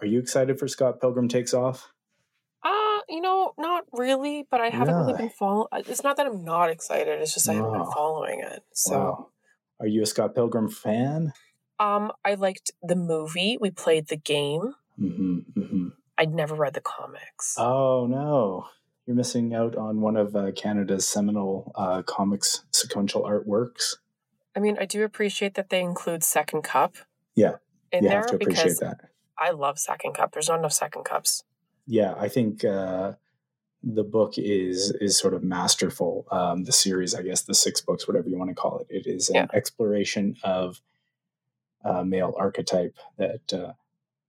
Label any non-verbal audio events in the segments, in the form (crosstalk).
Are you excited for Scott Pilgrim Takes Off? Uh, you know, not really, but I haven't really Really? been following. It's not that I'm not excited. It's just I haven't been following it. So, Wow. Are you a Scott Pilgrim fan? um, I liked the movie. We played the game. hmm hmm I'd never read the comics. Oh no, you're missing out on one of uh, Canada's seminal uh, comics sequential artworks. I mean, I do appreciate that they include Second Cup. Yeah, in you there have to appreciate because that. I love Second Cup. There's not enough Second Cups. Yeah, I think uh, the book is is sort of masterful. Um, the series, I guess, the six books, whatever you want to call it, it is an Yeah. exploration of uh, male archetype that uh,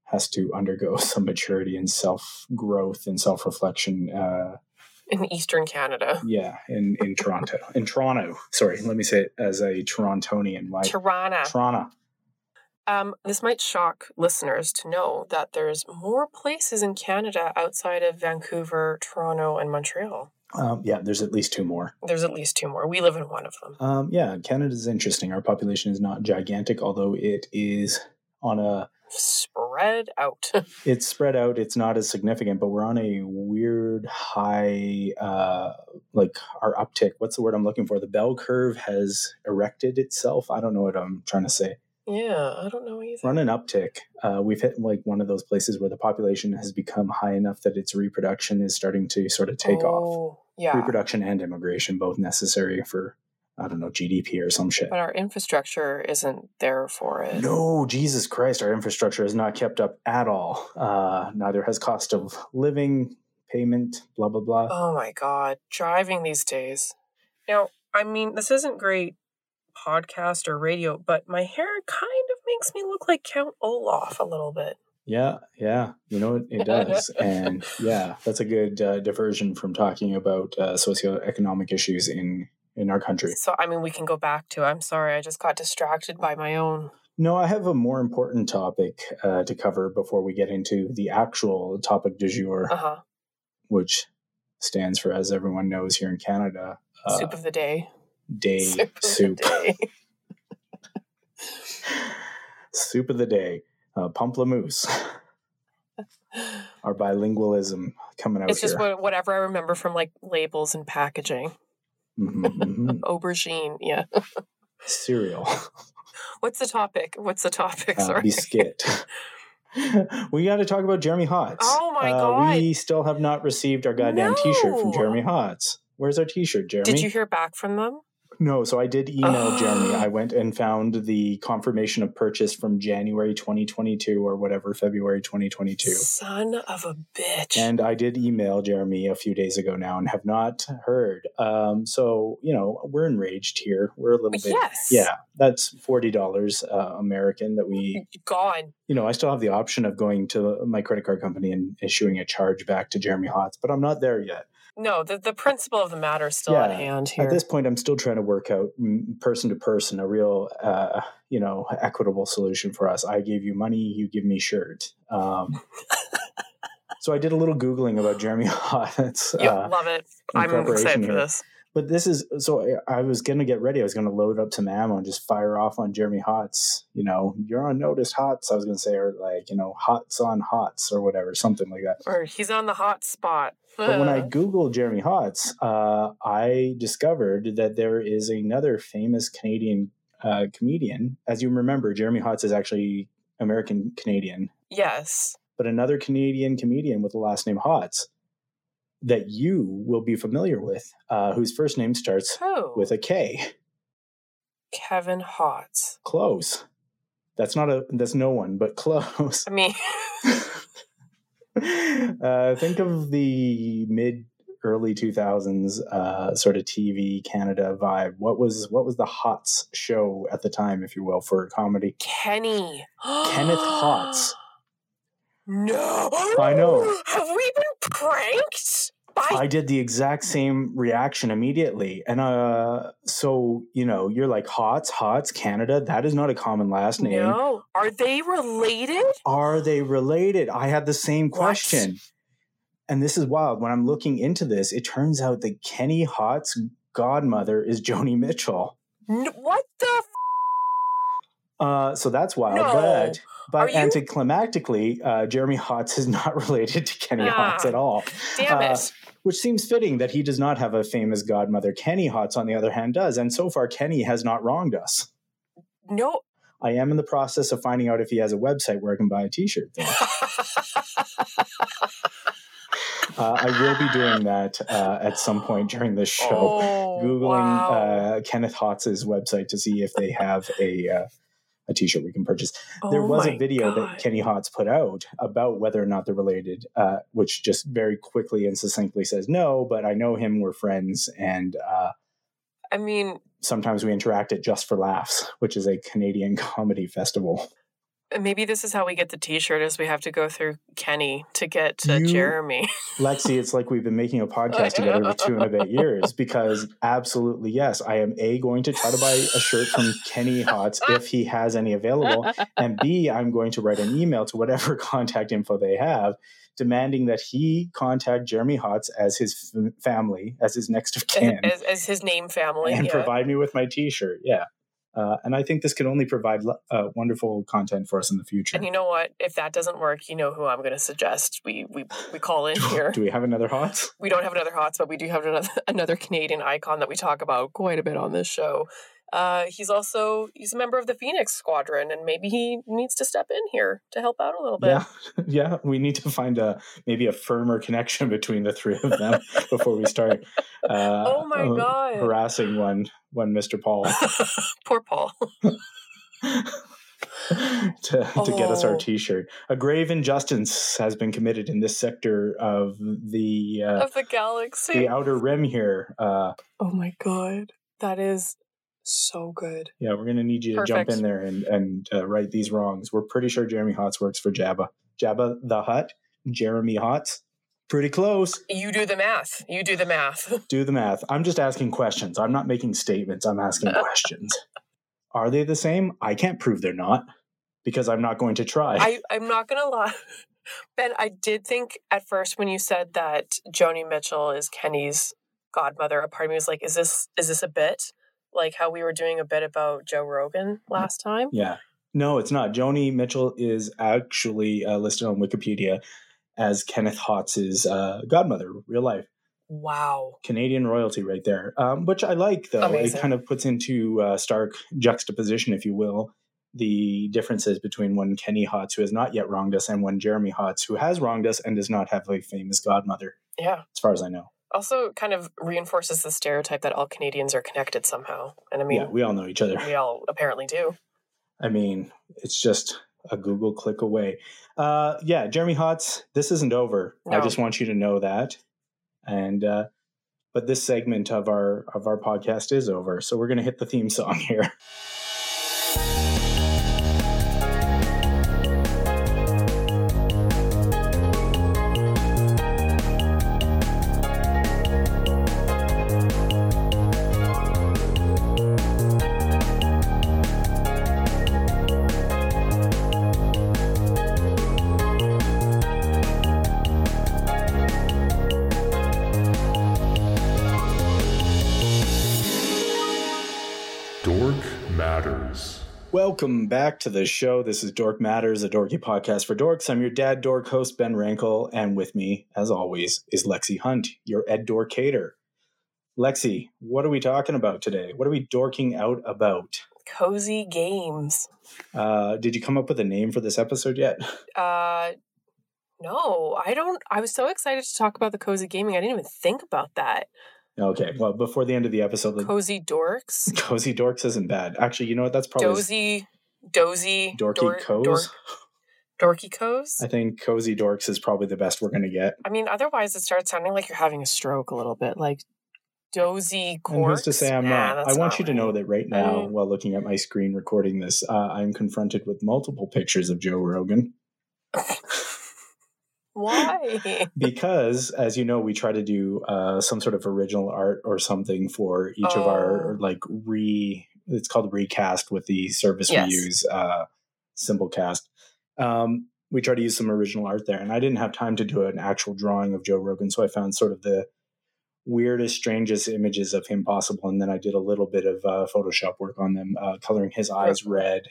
has to undergo (laughs) some maturity and self growth and self reflection. Uh, in Eastern Canada. yeah, in in Toronto, in Toronto. Sorry, let me say it as a Torontonian. Why Toronto. Toronto? Um, this might shock listeners to know that there's more places in Canada outside of Vancouver, Toronto, and Montreal. Um, yeah, there's at least two more. There's at least two more. We live in one of them. Um, yeah, Canada's interesting. Our population is not gigantic, although it is on a Spread out. (laughs) it's spread out. It's not as significant, but we're on a weird high, uh, like our uptick. What's the word I'm looking for? The bell curve has erected itself. I don't know what I'm trying to say. Yeah, I don't know either. We're on an uptick. Uh, we've hit like one of those places where the population has become high enough that its reproduction is starting to sort of take off. Oh, Yeah. Reproduction and immigration, both necessary for, I don't know, GDP or some shit. But our infrastructure isn't there for it. No, Jesus Christ, our infrastructure is not kept up at all. Uh, neither has cost of living, payment, blah, blah, blah. Oh my God. Driving these days. Now, I mean, this isn't great podcast or radio, but my hair kind of makes me look like Count Olaf a little bit. Yeah, yeah, you know, it, it (laughs) does. and yeah, that's a good uh, diversion from talking about uh, socioeconomic issues in, in our country. So, I mean, we can go back to. I'm sorry, I just got distracted by my own. No, I have a more important topic uh, to cover before we get into the actual topic du jour, Uh huh. which stands for, as everyone knows here in Canada, uh, Soup of the day. Day (laughs) Soup of soup. the day. (laughs) soup of the day, uh, pamplemousse. Our bilingualism coming out it's just here. whatever I remember from like labels and packaging. Mhm, mhm. (laughs) Aubergine. Yeah. Cereal, What's the topic? What's the topic? uh, Sorry. biscuit. we got to talk about Jeremy Hotz. Oh my Uh, God. We still have not received our goddamn T-shirt from Jeremy Hotz. Where's our T-shirt, Jeremy? Did you hear back from them? No, so I did email Oh. Jeremy. (gasps) I went and found the confirmation of purchase from January 2022 or whatever, February 2022. Son of a bitch. And I did email Jeremy a few days ago now and have not heard. Um, so, you know, we're enraged here. We're a little bit. yes. Yeah, that's $40 uh, American that we, Gone. you know, I still have the option of going to my credit card company and issuing a charge back to Jeremy Hotz, but I'm not there yet. No, the, the principle of the matter is still at hand here. At this point, I'm still trying to work out person to person a real, uh, you know, equitable solution for us. I gave you money, you give me shirt. Um, (laughs) so I did a little googling about Jeremy (laughs) Hotz. Yep, uh, love it. I'm excited for here. this. But this is so I was going to get ready. I was going to load up some ammo and just fire off on Jeremy Hotz. You know, you're on notice Hotz. I was going to say, or like, you know, Hots on Hots or whatever, something like that. Or he's on the hot spot. But when I Googled Jeremy Hotz, uh, I discovered that there is another famous Canadian uh, comedian. As you remember, Jeremy Hotz is actually American Canadian, yes. but another Canadian comedian with the last name Hotz that you will be familiar with, uh, whose first name starts Who? with a K. Kevin Hotz. Close. That's not a. That's no one, but close. I mean, (laughs) uh, think of the mid early 2000s uh, sort of TV Canada vibe. What was what was the Hots show at the time, if you will, for comedy? Kenny. (gasps) Kenneth Hotz. No. I know. Have we been pranked? By I did the exact same reaction immediately, and uh, so you know, you're like Hotz, Hotz, Canada. That is not a common last name. No. Are they related? Are they related? I had the same question. And this is wild. When I'm looking into this, it turns out that Kenny Hotz' godmother is Joni Mitchell. What the? Uh, so that's wild. No. But but anticlimactically, uh, Jeremy Hotz is (laughs) not related to Kenny Ah, Hotz at all. Damn Uh, it. Which seems fitting that he does not have a famous godmother. Kenny Hotz, on the other hand, does. And so far, Kenny has not wronged us. No. I am in the process of finding out if he has a website where I can buy a t shirt. (laughs) Uh, I will be doing that uh, at some point during this show. Oh, Googling wow. uh, Kenneth Hotz's website to see if they have a uh, a T-shirt we can purchase. there Oh was a video God. that Kenny Hotz put out about whether or not they're related, uh, which just very quickly and succinctly says no, but I know him, we're friends, and uh, I mean, sometimes we interact at Just for Laughs, which is a Canadian (laughs) comedy festival. Maybe this is how we get the T-shirt: is we have to go through Kenny to get to You- Jeremy. (laughs) Lexi, it's like we've been making a podcast together for two and a bit years because absolutely yes, I am a going to try to buy a shirt from Kenny Hotz if he has any available, and B, I'm going to write an email to whatever (laughs) contact info they have, demanding that he contact Jeremy Hotz as his f- family, as his next of kin, as, as his name family. and yeah. provide me with my T-shirt. Yeah. Uh, and I think this can only provide uh, wonderful content for us in the future. and you know what? If that doesn't work, you know who I'm going to suggest. We we we call in (laughs) here. Do we have another Hotz? we don't have another Hotz, but we do have another (laughs) another Canadian icon that we talk about quite a bit on this show. Uh, he's also he's a member of the Phoenix Squadron, and maybe he needs to step in here to help out a little bit. Yeah, (laughs) yeah. We need to find a maybe a firmer connection (laughs) between the three of them before we start. (laughs) Uh, Oh my uh, God. Harassing one one Mr. Paul Poor Paul. to to get us our Oh. T-shirt. A grave injustice has been committed in this sector of the uh, of the galaxy. the outer rim here. Uh, Oh my god, that is so good. yeah, we're gonna need you to jump in there and and uh, right these wrongs. We're pretty sure Jeremy Hotz works for Jabba. Jabba the Hutt, Jeremy Hotz. Pretty close. You do the math. You do the math. (laughs) do the math. I'm just asking questions. I'm not making statements. I'm asking (laughs) questions. Are they the same? I can't prove they're not because I'm not going to try. I, I'm not gonna lie. (laughs) Ben, I did think at first when you said that Joni Mitchell is Kenny's godmother, a part of me was like, is this is this a bit? Like how we were doing a bit about Joe Rogan last time? yeah. No, it's not. Joni Mitchell is actually uh, listed on Wikipedia as Kenneth Hotz's uh, godmother, real life. Wow. Canadian royalty right there, um, which I like though. Amazing. It kind of puts into uh, stark juxtaposition, if you will, the differences between one Kenny Hotz, who has not yet wronged us, and one Jeremy Hotz, who has wronged us and does not have a famous godmother, Yeah. as far as I know. Also kind of reinforces the stereotype that all Canadians are connected somehow. And I mean yeah, we all know each other. we all apparently do. I mean, it's just a Google click away. Uh, yeah, Jeremy Hotz, this isn't over. I just want you to know that. And uh, but this segment of our of our podcast is over, so we're going to hit the theme song here. (laughs) Welcome back to the show. This is Dork Matters, a dorky podcast for dorks. I'm your dad dork host, Ben Rankel, and with me, as always, is Lexi Hunt, your Ed Dorkator. Lexi, what are we talking about today? What are we dorking out about? Cozy games. Uh, did you come up with a name for this episode yet? (laughs) Uh no, I don't I was so excited to talk about the cozy gaming. I didn't even think about that. Okay, well, before the end of the episode, the Cozy dorks. (laughs) cozy dorks isn't bad. Actually, you know what? That's probably Dozy dozy dorky dor- dork- dorky coz. I think cozy dorks is probably the best we're going to get. I mean, otherwise it starts sounding like you're having a stroke a little bit, like dozy corks. And who's to say I'm Nah, not? I want not you to know that right now, Mm. while looking at my screen recording this, uh, I'm confronted with multiple pictures of Joe Rogan (laughs) Why? (laughs) (laughs) because, as you know, we try to do uh, some sort of original art or something for each of our Oh. like re. It's called recast with the service Yes. we use, uh, Simplecast. Um, we try to use some original art there, and I didn't have time to do an actual drawing of Joe Rogan, so I found sort of the weirdest, strangest images of him possible, and then I did a little bit of uh, Photoshop work on them, uh, coloring his eyes red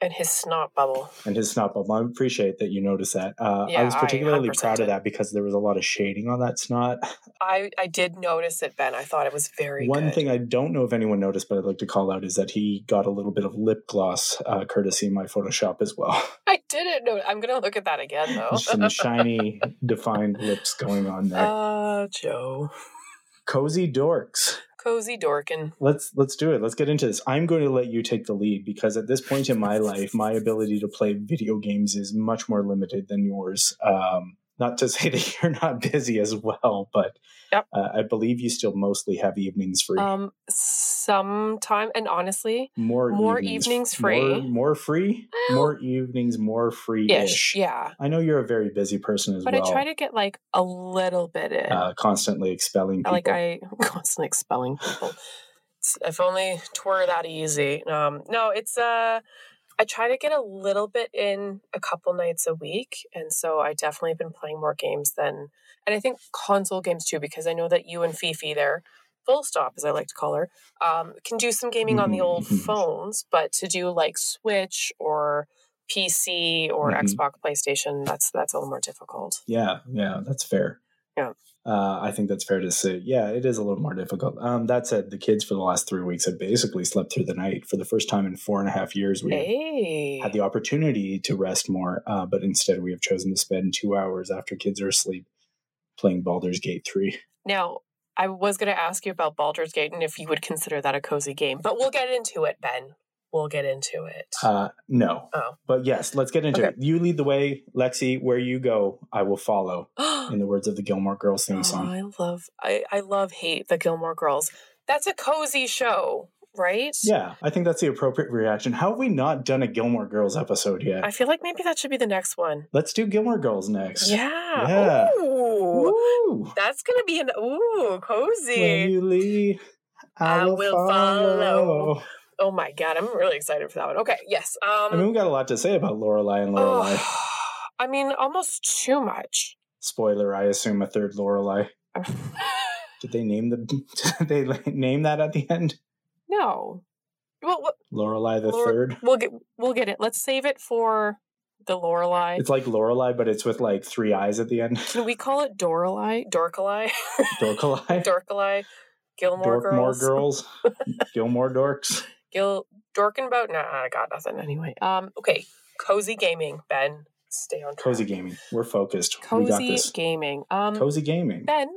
And his snot bubble. and his snot bubble. I appreciate that you noticed that. Uh, I Yeah, was I particularly 100% proud of that because there was a lot of shading on that snot. (laughs) I I did notice it, Ben. I thought it was very One good. thing I don't know if anyone noticed, but I'd like to call out is that he got a little bit of lip gloss uh, courtesy my Photoshop as well. (laughs) I didn't know. I'm gonna look at that again though. Some (laughs) shiny, defined lips going on there. uh, Joe. Cozy dorks. Cozy Dorkin. Let's let's do it. Let's get into this. I'm going to let you take the lead because at this point in my life, my ability to play video games is much more limited than yours. Um, not to (laughs) say that you're not busy as well, but Yep. uh, I believe you still mostly have evenings free. Um, sometime and honestly, more more evenings more, free. more free, more evenings, more free ish. ish. Yeah. I know you're a very busy person as But well. But I try to get like a little bit in. uh, constantly expelling people. like I (laughs) constantly expelling people. If only it were that easy. Um, no, it's uh, I try to get a little bit in a couple nights a week, and so I definitely have been playing more games than, and I think console games too, because I know that you and Fifi there, full stop as I like to call her, um, can do some gaming on the old mhm. phones, but to do like Switch or PC or Mhm. Xbox, PlayStation, that's that's a little more difficult. Yeah, yeah, that's fair. Yeah. Uh, I think that's fair to say. Yeah, it is a little more difficult. Um, that said, the kids for the last three weeks have basically slept through the night. For the first time in four and a half years, we Hey, had the opportunity to rest more, uh, but instead we have chosen to spend two hours after kids are asleep playing Baldur's Gate 3. (laughs) Now, I was going to ask you about Baldur's Gate and if you would consider that a cozy game, but we'll get into it, Ben. We'll get into it. Uh, no. Oh. But yes, let's get into Okay. it. You lead the way, Lexi. Where you go, I will follow. (gasps) In the words of the Gilmore Girls theme Oh, song. I love, I, I love hate the Gilmore Girls. That's a cozy show, right? Yeah, I think that's the appropriate reaction. How have we not done a Gilmore Girls episode yet? I feel like maybe that should be the next one. Let's do Gilmore Girls next. Yeah. Yeah. Ooh. Woo! That's gonna be an ooh cozy. When you leave, I, I will, will follow. follow. Oh my god, I'm really excited for that one. Okay, yes. Um, I mean, we got a lot to say about Lorelai and Lorelai. oh, I mean, almost too much. Spoiler: I assume a third Lorelai. (laughs) Did they name the? (laughs) Did they name that at the end? no. Well, what, Lorelai the Lor- third. we'll get we'll get it. Let's save it for the Lorelai. It's like Lorelai, but it's with like three eyes at the end. (laughs) Can we call it Dorelai? Dorkalai? Dorkalai. Dorkalai? Gilmore Dorkmore Girls? girls. Gilmore dorks. Gil Dorkin boat? Nah, I got nothing anyway. Um, okay. Cozy gaming, Ben. Stay on track. Cozy gaming. We're focused. we got Cozy this. gaming. Um Cozy gaming. Ben,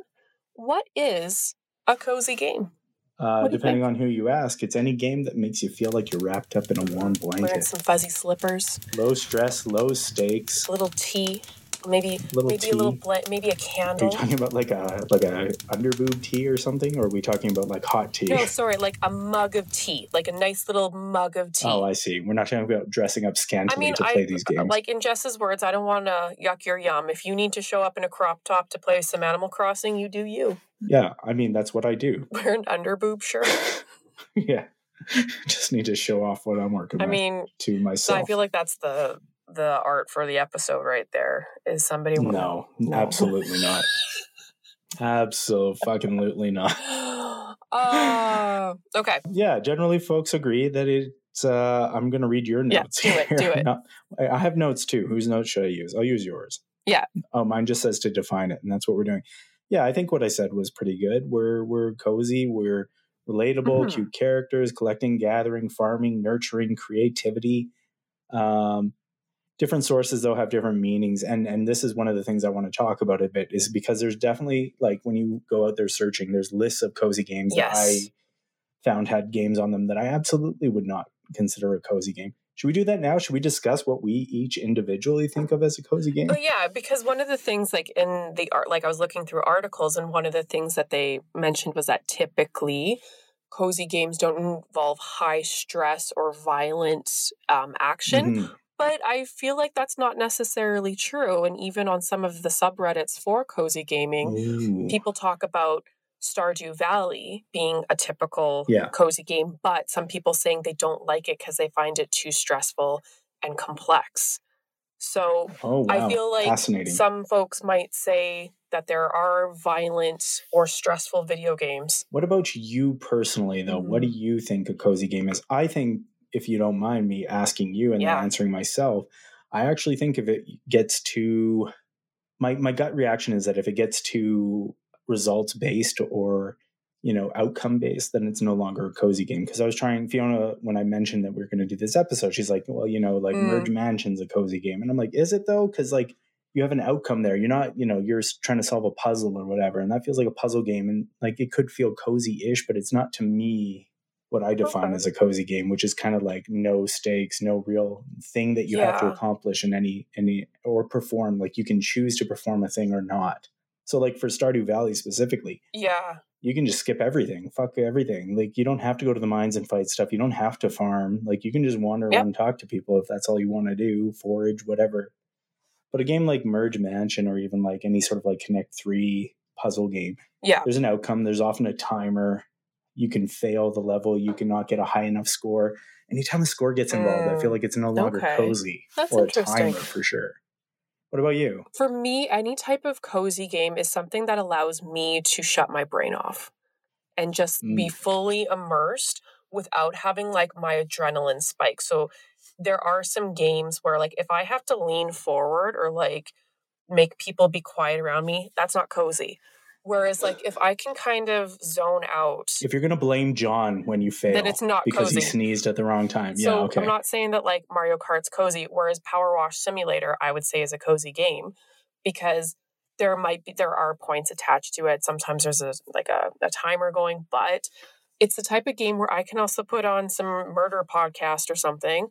what is a cozy game? Uh, what do you depending on who you ask, it's any game that makes you feel like you're wrapped up in a warm blanket. Wearing some fuzzy slippers, Low stress, low stakes. a little tea, maybe Little maybe a little tea? bl- maybe a candle. Are you talking about like a like a underboob tea or something, or are we talking about like hot tea? No, sorry, like a mug of tea, like a nice little mug of tea. Oh, I see. We're not talking about dressing up scantily I mean, to I play these games. like in Jess's words, I don't want to yuck your yum. If you need to show up in a crop top to play some Animal Crossing, you do you. yeah, I mean that's what I do. (laughs) Wear an underboob shirt. (laughs) yeah, (laughs) just need to show off what I'm working I mean, to so myself. I feel like that's the the art for the episode right there. Is somebody no, No. absolutely not. (laughs) Absolutely not. (gasps) uh, okay. Yeah, generally folks agree that it's. Uh, I'm going to read your notes. Yeah, do it, here. do (laughs) it. No, I have notes too. Whose notes should I use? I'll use yours. Yeah. Oh, mine just says to define it, and that's what we're doing. Yeah, I think what I said was pretty good. We're we're cozy. We're relatable, Mhm. cute characters, collecting, gathering, farming, nurturing, creativity. Um, different sources though have different meanings, and and this is one of the things I want to talk about a bit is because there's definitely like when you go out there searching, there's lists of cozy games that I found had games on them that I absolutely would not consider a cozy game. Should we do that now? Should we discuss what we each individually think of as a cozy game? Oh yeah, because one of the things like in the art like I was looking through articles and one of the things that they mentioned was that typically cozy games don't involve high stress or violent um, action. Mhm. But I feel like that's not necessarily true. And even on some of the subreddits for cozy gaming, Ooh. people talk about Stardew Valley being a typical Yeah. cozy game, but some people saying they don't like it because they find it too stressful and complex. So Oh wow! I feel like some folks might say that there are violent or stressful video games. what about you personally, though? What do Mm. you think a cozy game is? I think if you don't mind me asking you and then Yeah. answering myself, I actually think if it gets too my my gut reaction is that if it gets too results based or you know outcome based then it's no longer a cozy game. Because i was trying fiona when i mentioned that we are going to do this episode she's like well you know like Mm. merge mansion's a cozy game. And i'm like is it though? Because like you have an outcome there. You're not you know you're trying to solve a puzzle or whatever. And that feels like a puzzle game and like it could feel cozy-ish but it's not to me what i define Okay. as a cozy game which is kind of like no stakes no real thing that you have to accomplish in any any or perform like you can choose to perform a thing or not so like for stardew valley specifically Yeah. you can just skip everything fuck everything like you don't have to go to the mines and fight stuff you don't have to farm like you can just wander Yep. around and talk to people if that's all you want to do forage whatever but a game like merge mansion or even like any sort of like connect 3 puzzle game Yeah. there's an outcome there's often a timer you can fail the level you cannot get a high enough score anytime a score gets involved i feel Mm, like it's no longer okay. cozy That's or a interesting. timer for sure what about you For me, any type of cozy game is something that allows me to shut my brain off and just be Mm. fully immersed without having like my adrenaline spike. So there are some games where like if I have to lean forward or like make people be quiet around me, that's not cozy. Whereas like if I can kind of zone out, if you're going to blame john when you fail then it's not because cozy. he sneezed at the wrong time So yeah okay I'm not saying that like Mario Kart's cozy, whereas Power Wash Simulator I would say is a cozy game because there might be there are points attached to it. Sometimes there's a like a, a timer going, but it's the type of game where I can also put on some murder podcast or something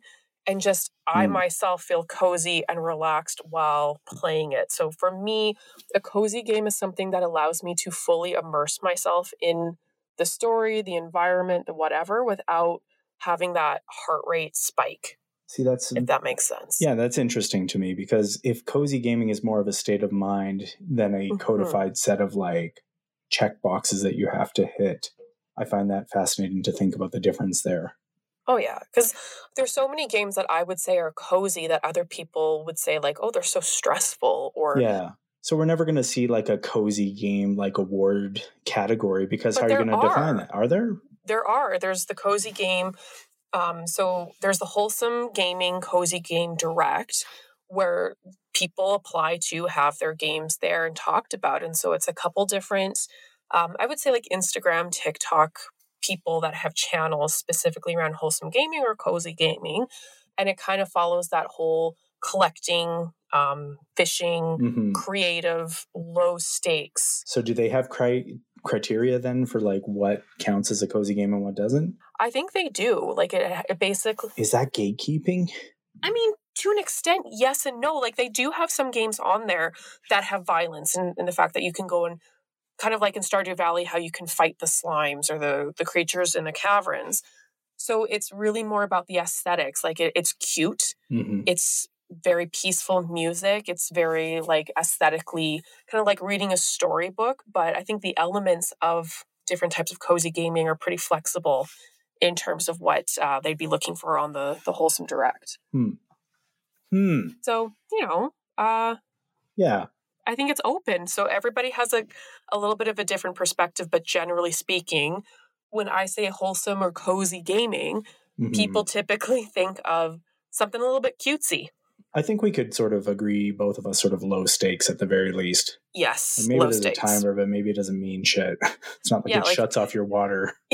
and just I Hmm. myself feel cozy and relaxed while playing it. So for me, a cozy game is something that allows me to fully immerse myself in the story, the environment, the whatever without having that heart rate spike, see that's if that makes sense. Yeah, that's interesting to me because if cozy gaming is more of a state of mind than a Mhm. codified set of like check boxes that you have to hit, I find that fascinating to think about the difference there. Oh yeah, because there's so many games that I would say are cozy that other people would say like, oh, they're so stressful or Yeah. So we're never going to see like a cozy game like award category because But how are you going to define that? Are there? there are. There's the cozy game. Um, so there's the wholesome gaming cozy game direct where people apply to have their games there and talked about. And so it's a couple different, um, I would say like Instagram, TikTok people that have channels specifically around wholesome gaming or cozy gaming. And it kind of follows that whole collecting, um, fishing, Mhm. creative, low stakes. So do they have cri- criteria then for like what counts as a cozy game and what doesn't? I think they do. Like it, it basically Is that gatekeeping? I mean, to an extent, yes and no. Like they do have some games on there that have violence and, and the fact that you can go and kind of like in Stardew Valley, how you can fight the slimes or the, the creatures in the caverns. So it's really more about the aesthetics. Like it, it's cute. hmm It's very peaceful music. It's very like aesthetically kind of like reading a storybook. But I think the elements of different types of cozy gaming are pretty flexible in terms of what uh, they'd be looking for on the the wholesome direct. Hmm. So, you know, uh, Yeah. I think it's open. So everybody has a, a little bit of a different perspective, but generally speaking, when I say wholesome or cozy gaming, Mhm. people typically think of something a little bit cutesy. I think we could sort of agree, both of us, sort of low stakes at the very least. Yes, And maybe there's stakes. a timer, but maybe it doesn't mean shit. (laughs) It's not like Yeah, it like- shuts off your water. (laughs)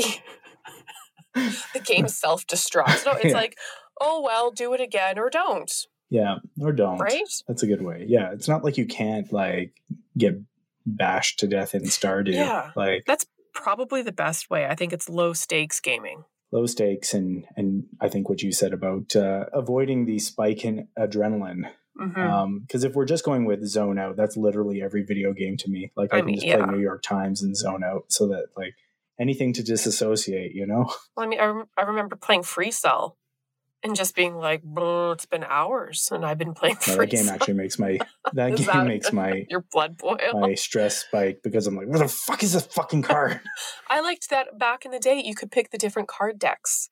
the game (laughs) self destructs. No, it's Yeah. like, oh well, do it again or don't. Yeah, or don't. Right? That's a good way. Yeah, it's not like you can't like get bashed to death in Stardew. Yeah. Like That's probably the best way. I think it's low stakes gaming. low stakes, and and I think what you said about uh, avoiding the spike in adrenaline. Because if we're just going with zone out, that's literally every video game to me. Like I, I can just yeah. play New York Times and zone out, so that like anything to disassociate, you know. (laughs) Well, I mean, I, rem- I remember playing Free Cell and just being like, it's been hours and I've been playing No, that game actually makes my (laughs) that game that- makes my (laughs) Your blood boil. my stress spike because I'm like, where the fuck is this fucking card? (laughs) I liked that back in the day. You could pick the different card decks.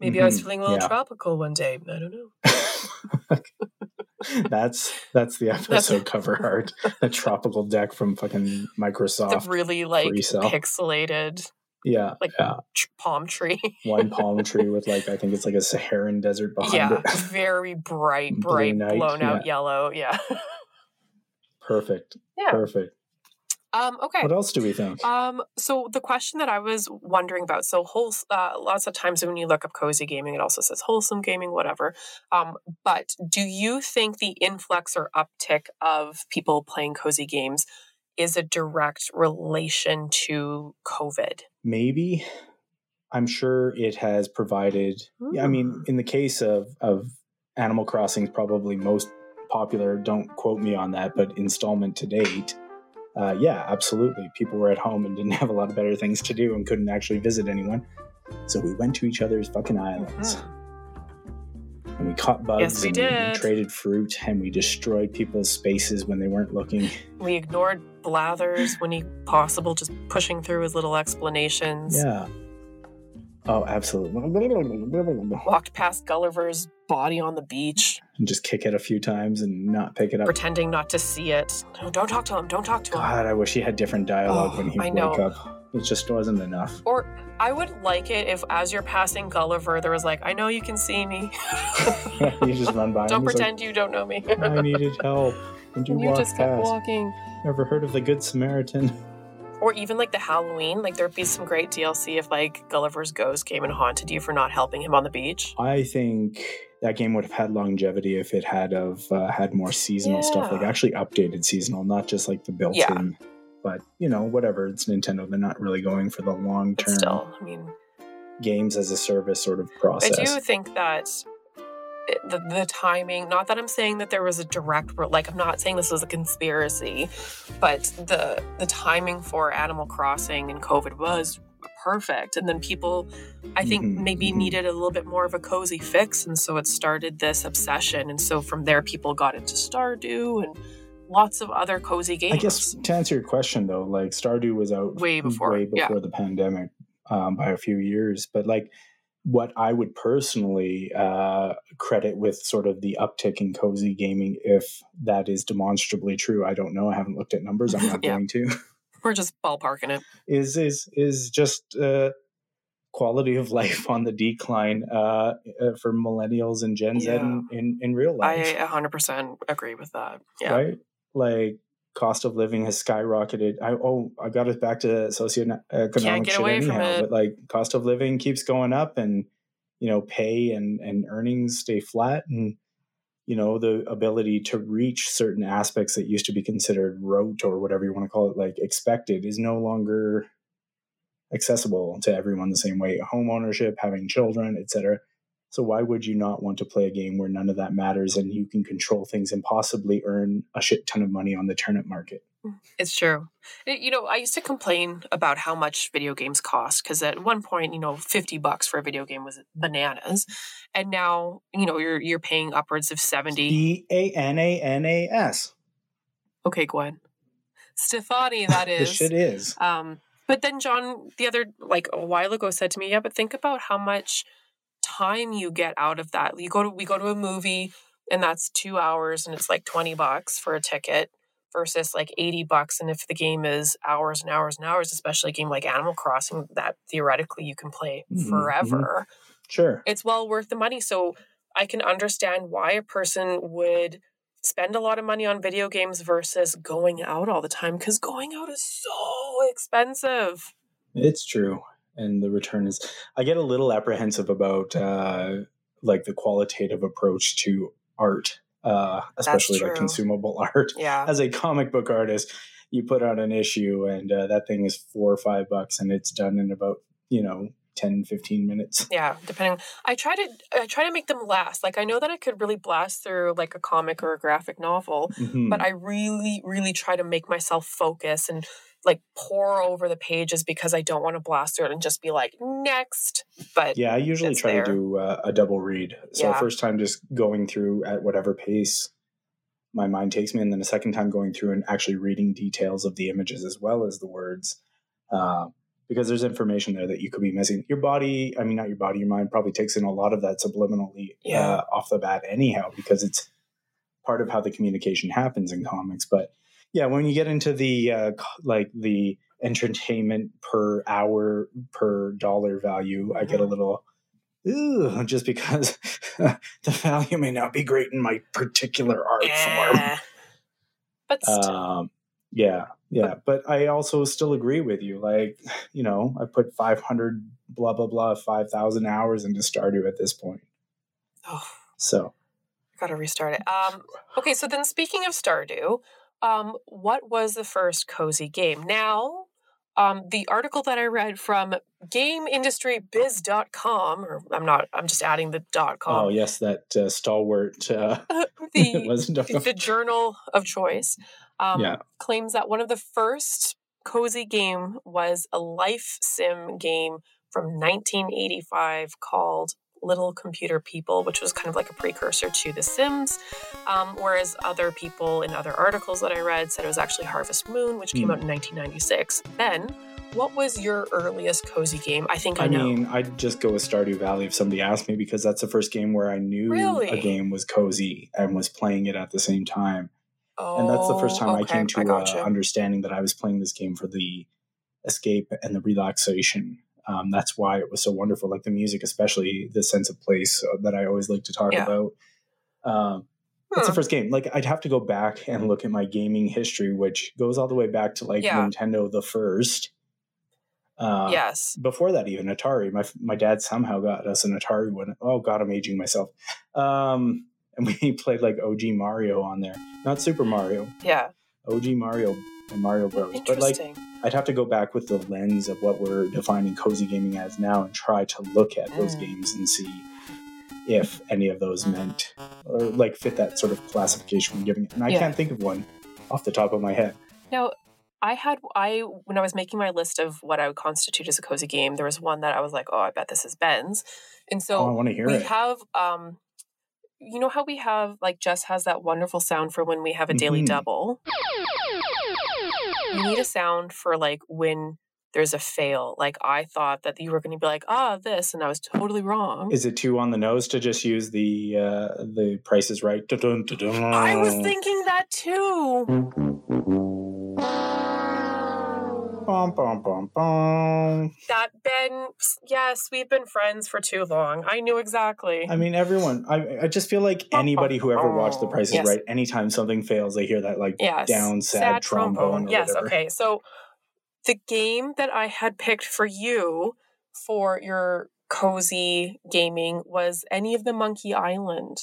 Maybe I was Mhm, feeling a little yeah. tropical one day. I don't know. that's that's the episode cover art. The tropical deck from fucking The Microsoft. really like pixelated Yeah, like yeah. tr- palm tree. One palm (laughs) tree with like I think it's like a Saharan desert behind yeah, it. very bright, (laughs) bright, blown out yeah. yellow. Yeah, Perfect. (laughs) yeah. Perfect. Um, okay. What else do we think? Um, so the question that I was wondering about, so whole, uh, lots of times when you look up cozy gaming, it also says wholesome gaming, whatever. Um, but do you think the influx or uptick of people playing cozy games is a direct relation to COVID? Maybe. I'm sure it has provided. Yeah, I mean, in the case of of Animal Crossing's probably most popular. Don't quote me on that, but installment to date. Uh, yeah, absolutely. People were at home and didn't have a lot of better things to do and couldn't actually visit anyone. So we went to each other's fucking islands Mhm. And we caught bugs Yes, we and did. traded fruit and we destroyed people's spaces when they weren't looking. We ignored Blathers when he possible, just pushing through his little explanations. Yeah. Oh, absolutely. (laughs) Walked past Gulliver's body on the beach, And just kick it a few times and not pick it up. pretending not to see it. No, don't talk to him. Don't talk to him. God, I wish he had different dialogue Oh, when he I would know. up. It just wasn't enough. Or I would like it if, as you're passing Gulliver, there was like, "I know you can see me. (laughs) you just run by. (laughs) don't pretend you don't know me." I needed help. And you, and (laughs) you just kept past. walking. Ever heard of the Good Samaritan? Or even like the Halloween, like there'd be some great DLC if like Gulliver's ghost came and haunted you for not helping him on the beach. I think that game would have had longevity if it had of uh, had more seasonal stuff, like actually updated seasonal, not just like the built-in. Yeah. But you know, whatever. It's Nintendo. They're not really going for the long-term still, I mean, games as a service sort of process. I do think that it, the, the timing, not that I'm saying that there was a direct, like, I'm not saying this was a conspiracy, but the, the timing for Animal Crossing and COVID was perfect. And then people, I think, Mhm, maybe mhm. needed a little bit more of a cozy fix. And so it started this obsession. And so from there, people got into Stardew and lots of other cozy games. I guess to answer your question though, like Stardew was out Way before, way yeah. the pandemic um, by a few years. But like what I would personally uh, credit with sort of the uptick in cozy gaming, if that is demonstrably true, I don't know. I haven't looked at numbers. I'm (laughs) not Yeah. going to. We're just ballparking it. Is is is just uh, quality of (laughs) life on the decline uh, uh, for millennials and Gen Z in, in in real life. I 100% agree with that. Yeah. right? Like cost of living has skyrocketed. I oh, I got it back to socioeconomic shit anyhow, it. but like cost of living keeps going up, and you know, pay and and earnings stay flat, and you know, the ability to reach certain aspects that used to be considered rote or whatever you want to call it, like expected, is no longer accessible to everyone the same way. Home ownership, having children, etc. So why would you not want to play a game where none of that matters and you can control things and possibly earn a shit ton of money on the turnip market? It's true. You know, I used to complain about how much video games cost because at one point, you know, fifty bucks for a video game was bananas, and now you know you're you're paying upwards of seventy. E A N A N A S. Okay, Gwen, Stefani, that (laughs) is. this shit is. Um, but then John, the other like a while ago, said to me, "Yeah, but think about how much time you get out of that. You go to we go to a movie, and that's two hours, and it's like twenty bucks for a ticket." Versus like 80 bucks. And if the game is hours and hours and hours, especially a game like Animal Crossing that theoretically you can play Mhm, mhm. forever, Sure. it's well worth the money. So I can understand why a person would spend a lot of money on video games versus going out all the time because going out is so expensive. It's true. And the return is I get a little apprehensive about uh like the qualitative approach to art. Uh especially like consumable (laughs) art. Yeah. As a comic book artist, you put out an issue and uh, that thing is four or five bucks and it's done in about, you know, 10, 15 minutes. (laughs) Yeah, depending. I try to I try to make them last. Like I know that I could really blast through like a comic or a graphic novel, Mhm. but I really really try to make myself focus and like pour over the pages because I don't want to blast through it and just be like next. But Yeah, I usually try there. to do uh, a double read. So Yeah. first time just going through at whatever pace my mind takes me, and then a second time going through and actually reading details of the images as well as the words, uh, because there's information there that you could be missing. Your body, I mean, not your body, your mind probably takes in a lot of that subliminally Yeah. uh, off the bat, anyhow, because it's part of how the communication happens in comics. But yeah, when you get into the uh, like the entertainment per hour per dollar value, I get a Mhm. little ooh, just because (laughs) the value may not be great in my particular art form. Eh. But (laughs) still, Um, yeah, yeah, but I also still agree with you. Like, (sighs) you know, I put 500 blah blah blah 5,000 hours into Stardew at this point. oh, So, gotta restart it. (sighs) Um, okay, so then speaking of Stardew, um, what was the first cozy game? Now, um, the article that I read from GameIndustryBiz.com, or I'm not, I'm just adding the dot com. oh yes, that uh, stalwart uh, (laughs) (laughs) the wasn't the journal of choice um, Yeah. claims that one of the first cozy game was a life sim game from 1985 called Little Computer People, which was kind of like a precursor to The Sims. Um, whereas other people in other articles that I read said it was actually Harvest Moon, which came Hmm. out in 1996. Ben, what was your earliest cozy game? I think I, I know. mean, I'd just go with Stardew Valley if somebody asked me because that's the first game where I knew Really? a game was cozy and was playing it at the same time. oh, and that's the first time I came to uh, gotcha. understanding that I was playing this game for the escape and the relaxation. Um, that's why it was so wonderful. Like the music, especially the sense of place uh, that I always like to talk Yeah. about. Um, that's the Hmm. first game. Like I'd have to go back and look at my gaming history, which goes all the way back to like Yeah. Nintendo the first. Uh, yes. before that even atari my my dad somehow got us an atari when oh god i'm aging myself um and (laughs) we played like og mario on there not super mario Yeah. og mario and mario bros but like Interesting. I'd have to go back with the lens of what we're defining cozy gaming as now and try to look at those Mm. games and see if any of those meant or like fit that sort of classification we're giving it and i Yeah. can't think of one off the top of my head Now, I had I when I was making my list of what I would constitute as a cozy game, there was one that I was like, "Oh, I bet this is Ben's," and oh i want to hear we it have, um, you know how we have like Jess has that wonderful sound for when we have a daily Mhm. double. We need a sound for like when there's a fail. Like I thought that you were going to be like, "Ah, this," and I was totally wrong. Is it too on the nose to just use the uh, the Price is Right? I was thinking that too. Bum, bum, bum, bum. That Ben, yes, we've been friends for too long. I knew exactly. I mean, everyone. I I just feel like anybody who ever watched The Price is Yes. Right, anytime something fails, they hear that like yes. down sad, trombone. or Yes, whatever. okay. So the game that I had picked for you for your cozy gaming was any of the Monkey Island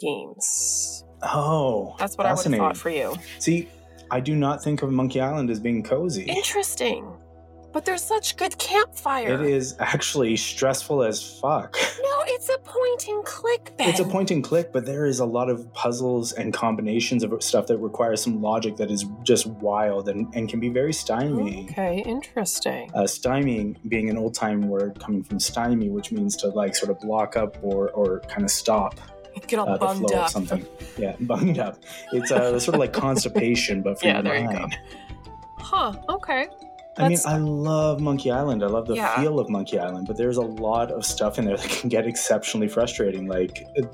games. Oh, That's what I would have thought for you. See, I do not think of Monkey Island as being cozy. Interesting. But there's such good campfire. It is actually stressful as fuck. (laughs) No, it's a point and click, Ben. It's a point and click, but there is a lot of puzzles and combinations of stuff that requires some logic that is just wild and, and can be very stymie. Okay, interesting. Uh, stymie being an old time word coming from stymie, which means to like sort of block up or, or kind of stop (laughs) Get all uh, the bummed flow up. of something. Yeah, (laughs) bunged up. It's uh, sort of like constipation, but for (laughs) Yeah, there you go. Huh, okay. I mean, I love Monkey Island. I love the Yeah. feel of Monkey Island, but there's a lot of stuff in there that can get exceptionally frustrating. Like it,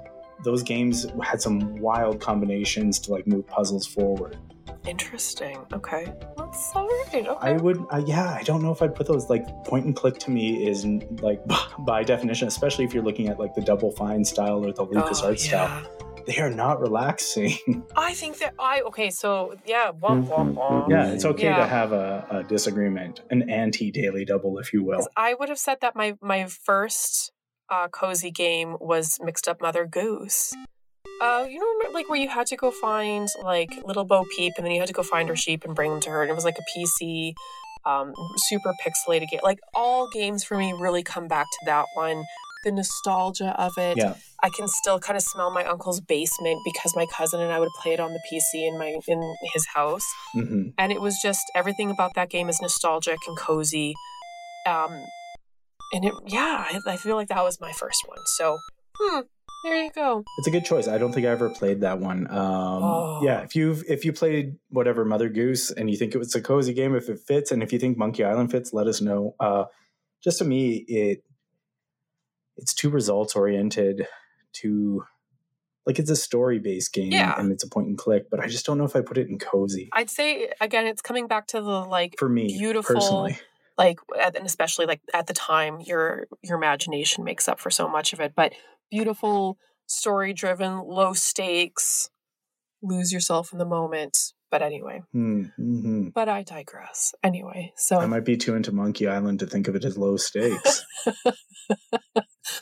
those games had some wild combinations to like move puzzles forward. Interesting. Okay. That's all right. Okay. I would, uh, yeah, I don't know if I'd put those like point and click. To me, is like by definition, especially if you're looking at like the Double Fine style or the Lucas Oh, Art style, they are not relaxing. (laughs) I think that I okay, so yeah, womp womp womp. yeah, it's okay Yeah. to have a, a disagreement, an anti-daily double, if you will. I would have said that my my first uh, cozy game was Mixed Up Mother Goose. Uh, you know, remember, like where you had to go find like little Bo Peep, and then you had to go find her sheep and bring them to her, and it was like a PC, um, super pixelated game. Like all games for me really come back to that one. The nostalgia of it. Yeah. I can still kind of smell my uncle's basement because my cousin and I would play it on the PC in my in his house hmm and it was just everything about that game is nostalgic and cozy um and it yeah I, I feel like that was my first one so hmm there you go It's a good choice. I don't think I ever played that one. Um, Oh. Yeah, if you've if you played whatever Mother Goose and you think it was a cozy game, if it fits, and if you think Monkey Island fits, let us know. Uh, just to me, it it's too results oriented, too like it's a story based game Yeah. and it's a point and click, but I just don't know if I put it in cozy I'd say again, it's coming back to the like for me beautiful- personally. like and especially like at the time your your imagination makes up for so much of it but beautiful story driven low stakes lose yourself in the moment but anyway Hmm, mhm. but i digress anyway so I might be too into Monkey Island to think of it as low stakes. (laughs)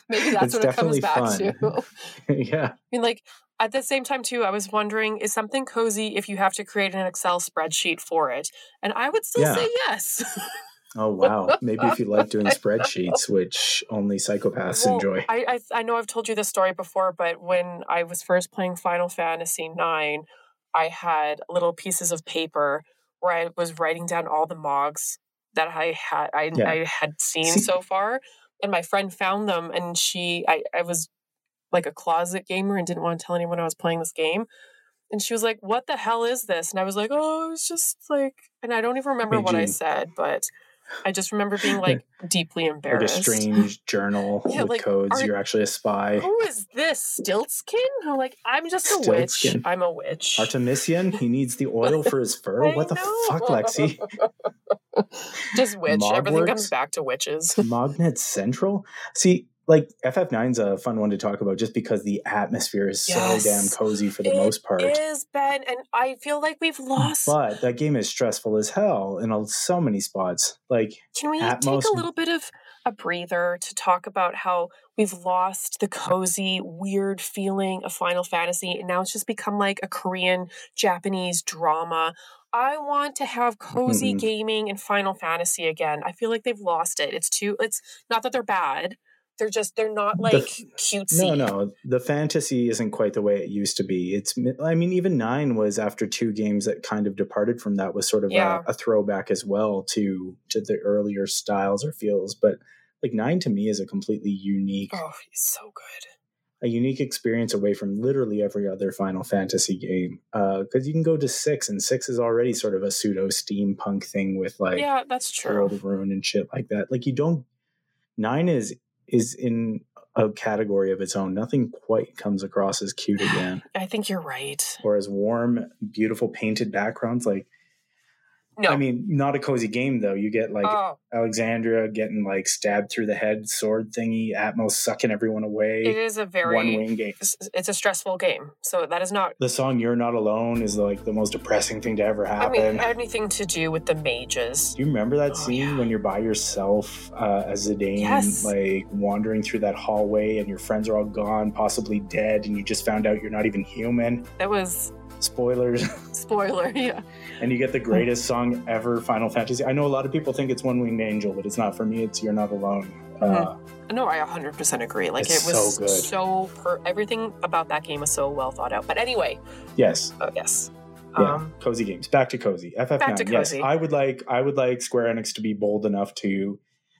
maybe that's it's what it comes back fun. to (laughs) yeah. i mean like at the same time too i was wondering is something cozy if you have to create an excel spreadsheet for it and i would still Yeah. say yes (laughs) Oh wow. Maybe if you (laughs) like doing spreadsheets, which only psychopaths Well, enjoy. I, I I know I've told you this story before, but when I was first playing Final Fantasy IX, I had little pieces of paper where I was writing down all the mogs that I had I, Yeah. I had seen See- so far, and my friend found them, and she I I was like a closet gamer and didn't want to tell anyone I was playing this game. And she was like, "What the hell is this?" And I was like, "Oh, it's just like," and I don't even remember Hey, what I said, but I just remember being like deeply Like a embarrassed. strange journal (laughs) Yeah, with like, codes. are- You're actually a spy. Who is this? Stiltskin? I'm like, I'm just a witch. I'm a witch. Artemicion, he (laughs) needs the oil for his fur. What the know. fuck, Lexi? (laughs) just witch. Everything comes back to witches. Mognet Central? See, like FF9's a fun one to talk about just because the atmosphere is Yes. so damn cozy for the It most part. It is, Ben, and I feel like we've lost. But that game is stressful as hell in so many spots. Like, Can we Atmos- take a little bit of a breather to talk about how we've lost the cozy, weird feeling of Final Fantasy, and now it's just become like a Korean, Japanese drama. I want to have cozy Mm-mm. gaming and Final Fantasy again. I feel like they've lost it. It's too. It's not that they're bad. They're just they're not like f- cutesy. no, no, the fantasy isn't quite the way it used to be. It's, I mean, even nine was after two games that kind of departed from that was sort of Yeah. a, a throwback as well to to the earlier styles or feels. But like nine to me is a completely unique, Oh, he's so good. a unique experience away from literally every other Final Fantasy game. Uh, because you can go to six, and six is already sort of a pseudo steampunk thing with like yeah, that's true. World of Ruin and shit like that. Like you don't nine is is in a category of its own. Nothing quite comes across as cute again. (sighs) I think you're right. or as warm, beautiful painted backgrounds. Like No. I mean, not a cozy game though. You get like oh, Alexandria getting like stabbed through the head, sword thingy, Atomos sucking everyone away. It is a very one wing game. It's a stressful game, so that is not The song "You're Not Alone" is like the most depressing thing to ever happen. I mean, anything to do with the mages. Do you remember that Oh, scene yeah. when you're by yourself uh, as Zidane, Yes. like wandering through that hallway, and your friends are all gone, possibly dead, and you just found out you're not even human? That was Spoilers. spoiler. Yeah. and you get the greatest song ever, Final Fantasy. I know a lot of people think it's One Winged Angel, but it's not. For me, it's You're Not Alone. Uh, No, I 100% agree. Like It's it was so good. so per- everything about that game was so well thought out. But anyway, yes, oh yes. yeah, Um, cozy games. Back to cozy. FF9. Back to yes. I would like. I would like Square Enix to be bold enough to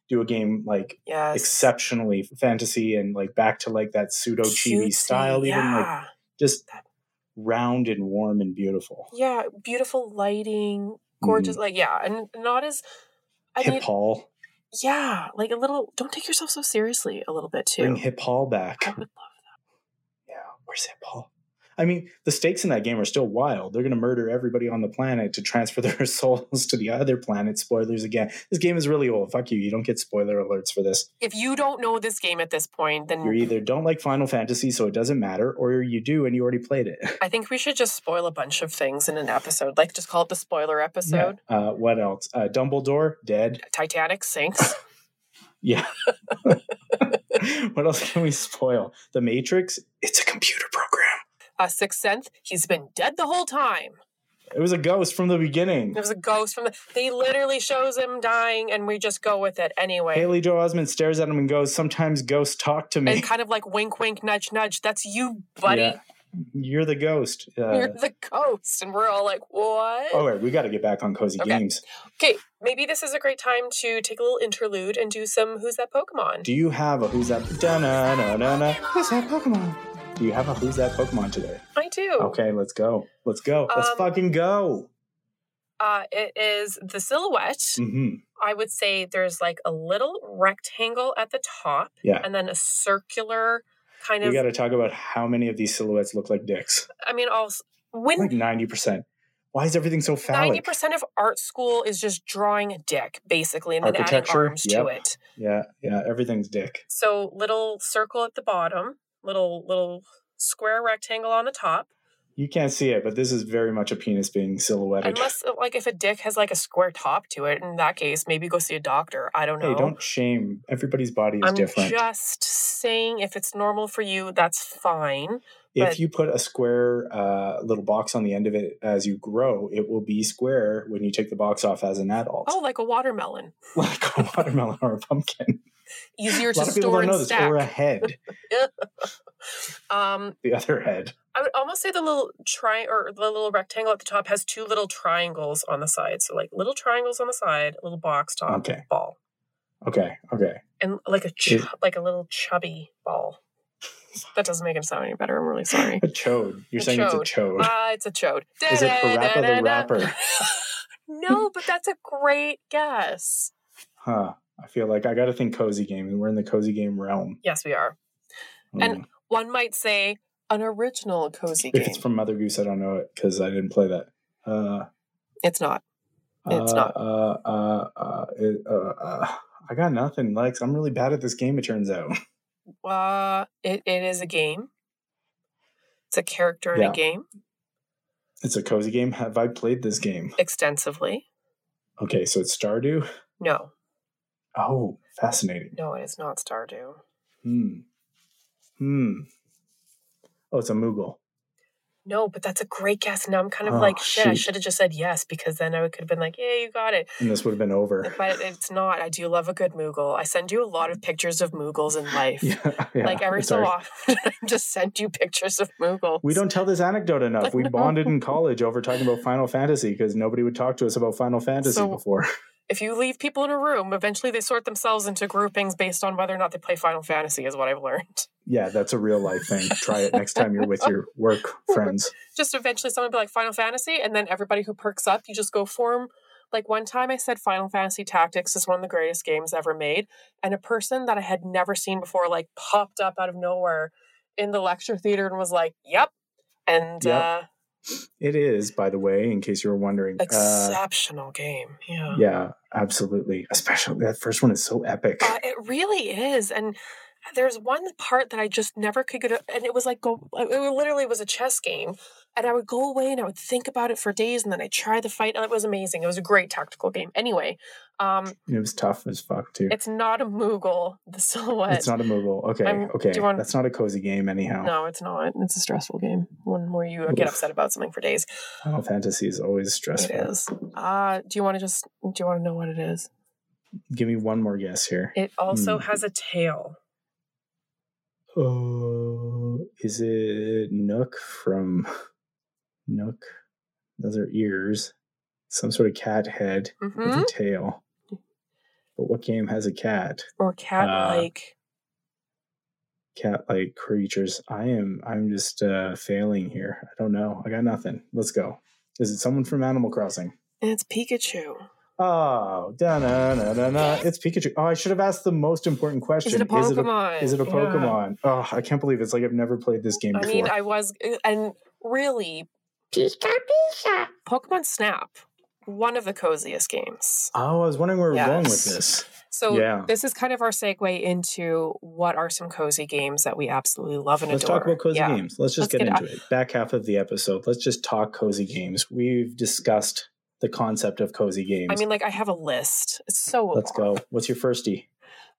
do a game like yes. exceptionally fantasy and like back to like that pseudo chibi style, even like yeah. just round and warm and beautiful. yeah, beautiful lighting, gorgeous. Mm. Like yeah, and not as I Hip mean, Hall. yeah, like a little. Don't take yourself so seriously a little bit too. Bring Hip Hall back. I would love that. Yeah, where's Hippaul? I mean, the stakes in that game are still wild. They're going to murder everybody on the planet to transfer (laughs) their souls to the other planet. Spoilers again. This game is really old. Fuck you. You don't get spoiler alerts for this. If you don't know this game at this point, then You either don't like Final Fantasy, so it doesn't matter, or you do and you already played it. I think we should just spoil a bunch of things in an episode. Like just call it the spoiler episode. Uh, what else? Uh, Dumbledore dead. Titanic sinks. (laughs) Yeah. (laughs) what else can we spoil? The Matrix. It's a computer program. Uh, Sixth Sense. He's been dead the whole time. It was a ghost from the beginning. There was a ghost from the. They literally shows him dying, and we just go with it anyway. Haley Joel Osment stares at him and goes, "Sometimes ghosts talk to me." and kind of like wink, wink, nudge, nudge. That's you, buddy. Yeah. You're the ghost. Uh, You're the ghost, and we're all like, "What?" all right, we got to get back on cozy Okay. games. Okay, maybe this is a great time to take a little interlude and do some "Who's That Pokemon?" Do you have a who's that? Da-na-na-na-na. Who's that Pokemon? Do you have a who's that Pokemon today? I do. Okay, let's go. Let's go. Let's Um, fucking go. Uh, it is the silhouette. Mm-hmm. I would say there's like a little rectangle at the top, Yeah. and then a circular kind We of. We got to talk about how many of these silhouettes look like dicks. I mean, also when Like ninety percent. Why is everything so Ninety percent of art school is just drawing a dick, basically, and then adding Architecture, arms to it. Yeah, yeah, everything's dick. So little circle at the bottom, little little square rectangle on the top. You can't see it, but this is very much a penis being silhouetted. Unless, uh, like, if a dick has like a square top to it, in that case, maybe go see a doctor. I don't know. hey, don't shame. Everybody's body is I'm different. just saying, if it's normal for you, that's fine. If but- you put a square uh, little box on the end of it as you grow, it will be square when you take the box off as an adult. Oh, like a watermelon, (laughs) like a watermelon or a pumpkin. easier to lot of people store and this. stack. Or a head, (laughs) um, the other head. I would almost say the little tri or the little rectangle at the top has two little triangles on the side. So like little triangles on the side, a little box top Okay. ball, Okay, okay. and like a ch- It- like a little chubby ball. That doesn't make it sound any better. I'm really sorry. A chode. You're A saying it's a chode. Ah, it's a chode. Is it Parappa the Da-da-da-da-da. (laughs) Rapper? no, but that's a great guess. Huh. I feel like I got to think cozy game, and we're in the cozy game realm. Yes, we are. Hmm. And One might say an original cozy if game. it's from Mother Goose, I don't know it because I didn't play that. Uh, It's not. It's uh, not. Uh, uh, uh, uh, uh, I got nothing, Lex. I'm really bad at this game. It turns out. (laughs) Uh, it, it is a game. It's a character in Yeah. a game It's a cozy game. Have I played this game? extensively. Okay, so it's Stardew. No, Oh, fascinating. no, it is not Stardew. Hmm. Hmm. Oh, it's a Moogle. No, but that's a great guess. Now I'm kind of Oh, like, shit, I should have just said yes because then I could have been like, yeah, you got it. And this would have been over. But it's not. I do love a good Moogle. I send you a lot of pictures of Moogles in (laughs) life. Yeah, yeah, like every so our- often, (laughs) I just send you pictures of Moogles. We don't tell this anecdote enough. (laughs) We No. bonded in college over talking about Final Fantasy because nobody would talk to us about Final Fantasy So- before. If you leave people in a room, eventually they sort themselves into groupings based on whether or not they play Final Fantasy, is what I've learned. Yeah, that's a real life thing. Try it next time you're with your (laughs) work friends. Just eventually someone will be like Final Fantasy, and then everybody who perks up, you just go form. Like one time I said Final Fantasy Tactics is one of the greatest games ever made, and a person that I had never seen before like popped up out of nowhere in the lecture theater and was like, "Yep." And Yep. uh It is, by the way, in case you were wondering. Uh, exceptional game. Yeah. yeah, absolutely. Especially that first one is so epic. Uh, it really is. And there's one part that I just never could get, and it was like go. It literally was a chess game, and I would go away and I would think about it for days, and then I try the fight, and it was amazing. It was a great tactical game. Anyway, um, It was tough as fuck too. it's not a Moogle. (laughs) The silhouette. It's not a Moogle. Okay, I'm- okay. do you want- That's not a cozy game anyhow. No, it's not. It's a stressful game. One where you get Oof. upset about something for days. Final Fantasy is always stressful. is. Uh, do you want to just? Do you want to know what it is? Give me one more guess here. It also Hmm. has a tail. Oh, is it Nook from (laughs) Nook? Those are ears. Some sort of cat head with hmm a tail. But what game has a cat? Or cat like. Cat like creatures. I am I'm just uh failing here. I don't know. I got nothing. Let's go. Is it someone from Animal Crossing? it's Pikachu. Oh, da na na na na. It's Pikachu. Oh, I should have asked the most important question. Is it a Pokemon? Is it a, Yeah. Pokemon? Oh, I can't believe it's like I've never played this game I before. mean, I was, and really, Pika Pika. Pokemon Snap, one of the coziest games. oh, I was wondering where we're going with this. So Yeah. this is kind of our segue into what are some cozy games that we absolutely love and Let's adore. talk about cozy Yeah. games. Let's just Let's get, get into it. Back half of the episode, let's just talk cozy games. We've discussed the concept of cozy games. I mean, like I have a list. It's so let's long. go. What's your firstie?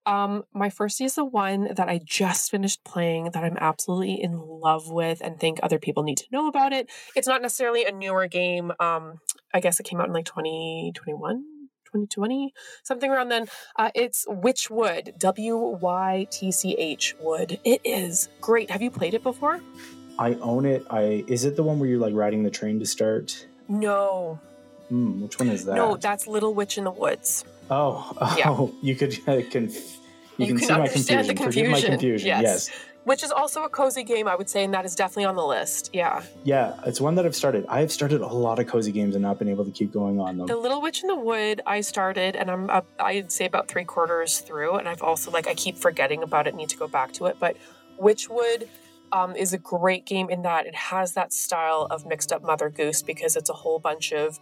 Um, my first is the one that I just finished playing that I'm absolutely in love with and think other people need to know about it. It's not necessarily a newer game. Um, I guess it came out in like 2021, 2020, something around then. Uh, it's Wytchwood, W Y T C H Wood. It is great. Have you played it before? I own it. I is it the one where you're like riding the train to start? No, Hmm, which one is that? no, that's Little Witch in the Woods. oh, (laughs) Yeah. oh, you could (laughs) uh, conf- you, You can, can see my understand confusion. the my confusion. confusion. Yes. yes. Which is also a cozy game, I would say, and that is definitely on the list. Yeah. Yeah, it's one that I've started. I've started a lot of cozy games and not been able to keep going on them. The Little Witch in the Wood, I started, and I'm up, I'd say about three quarters through, and I've also like I keep forgetting about it, need to go back to it. But Wytchwood um, is a great game in that it has that style of mixed up Mother Goose because it's a whole bunch of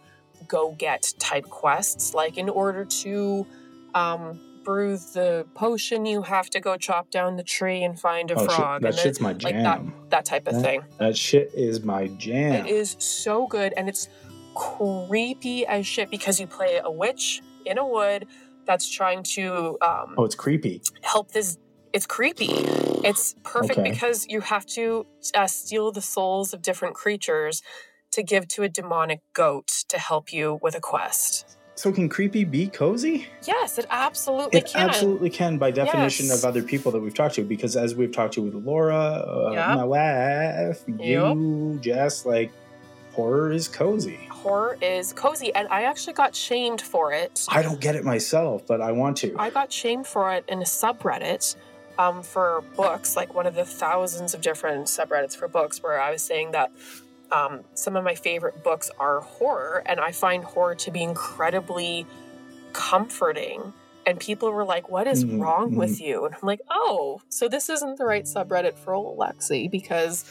go get type quests. Like, in order to um, brew the potion, you have to go chop down the tree and find a Oh, shit, frog. that and then- shit's my like jam. that, that type of That- thing. That shit is my jam. It is so good and it's creepy as shit because you play a witch in a wood that's trying to um, Oh, it's creepy. help this. It's creepy. It's perfect Okay. because you have to uh, steal the souls of different creatures to give to a demonic goat to help you with a quest. So can creepy be cozy? Yes, it absolutely can. It can. absolutely can, by definition Yes. of other people that we've talked to. Because as we've talked to with Laura, uh, Yeah. my wife, you, Jess, like horror is cozy. Horror is cozy, and I actually got shamed for it. I don't get it myself, but I want to. I got shamed for it in a subreddit um, for books, like one of the thousands of different subreddits for books, where I was saying that um, some of my favorite books are horror, and I find horror to be incredibly comforting. And people were like, What is Mhm, wrong with you? And I'm like, Oh, so this isn't the right subreddit for old Lexi because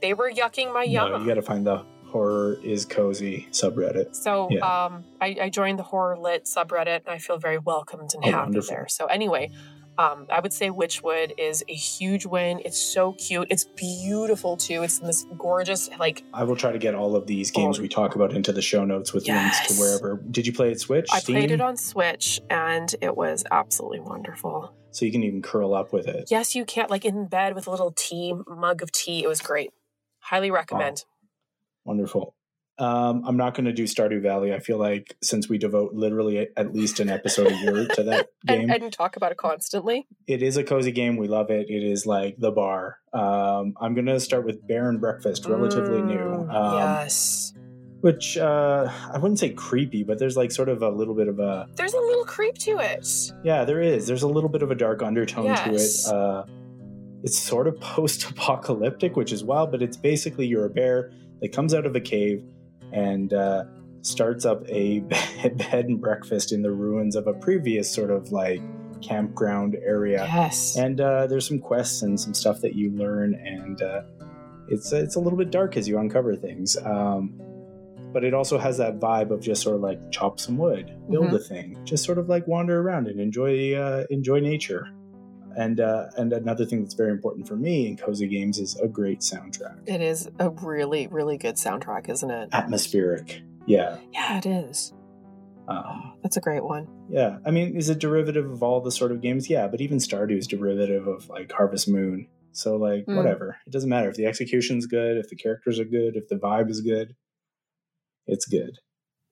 they were yucking my yum. no, you got to find the horror is cozy subreddit. So Yeah. um, I, I joined the horror lit subreddit and I feel very welcomed and Oh, happy wonderful. there. So anyway, um, I would say Wytchwood is a huge win. It's so cute. It's beautiful too. It's in this gorgeous like I will try to get all of these games we talk about into the show notes with links to wherever. Did you play it Switch? I Steam? played it on Switch and it was absolutely wonderful. So you can even curl up with it. Yes, you can't like in bed with a little tea mug of tea. It was great. Highly recommend. Wonderful. Um, I'm not going to do Stardew Valley. I feel like since we devote literally at least an episode a year (laughs) to that game, And, and talk about it constantly. it is a cozy game. We love it. It is like the bar. Um, I'm going to start with Bear and Breakfast, relatively new. Mm, Um, yes. Which uh, I wouldn't say creepy, but there's like sort of a little bit of a There's a little creep to it. yeah, there is. There's a little bit of a dark undertone Yes. to it. Uh, it's sort of post-apocalyptic, which is wild, but it's basically you're a bear that comes out of a cave and uh, starts up a (laughs) bed and breakfast in the ruins of a previous sort of like campground area. Yes. And uh, there's some quests and some stuff that you learn, and uh, it's it's a little bit dark as you uncover things. Um, but it also has that vibe of just sort of like chop some wood, build a thing, just sort of like wander around and enjoy uh, enjoy nature. And uh, and another thing that's very important for me in cozy games is a great soundtrack, It is a really, really good soundtrack, isn't it? atmospheric. Yeah, Yeah, it is. um, That's a great one. yeah. I mean, is it derivative of all the sort of games? Yeah, but even Stardew is derivative of like Harvest Moon. So like Mm. whatever, it doesn't matter if the execution's good, if the characters are good, if the vibe is good. It's good.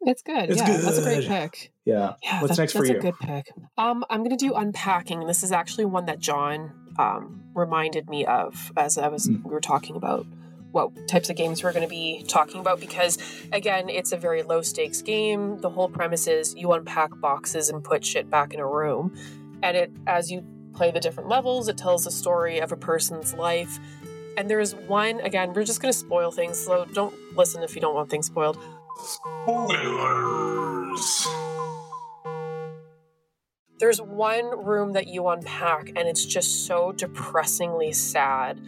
It's good. It's yeah, that's a great pick. Yeah. Yeah, What's that- next for that's you? a good pick. Um, I'm gonna do unpacking. This is actually one that John um, reminded me of as I was Mm. we were talking about what types of games we're going to be talking about because again it's a very low stakes game the whole premise is you unpack boxes and put shit back in a room and it as you play the different levels it tells the story of a person's life and there's one again we're just going to spoil things so don't listen if you don't want things spoiled Spoilers. There's one room that you unpack, and it's just so depressingly sad.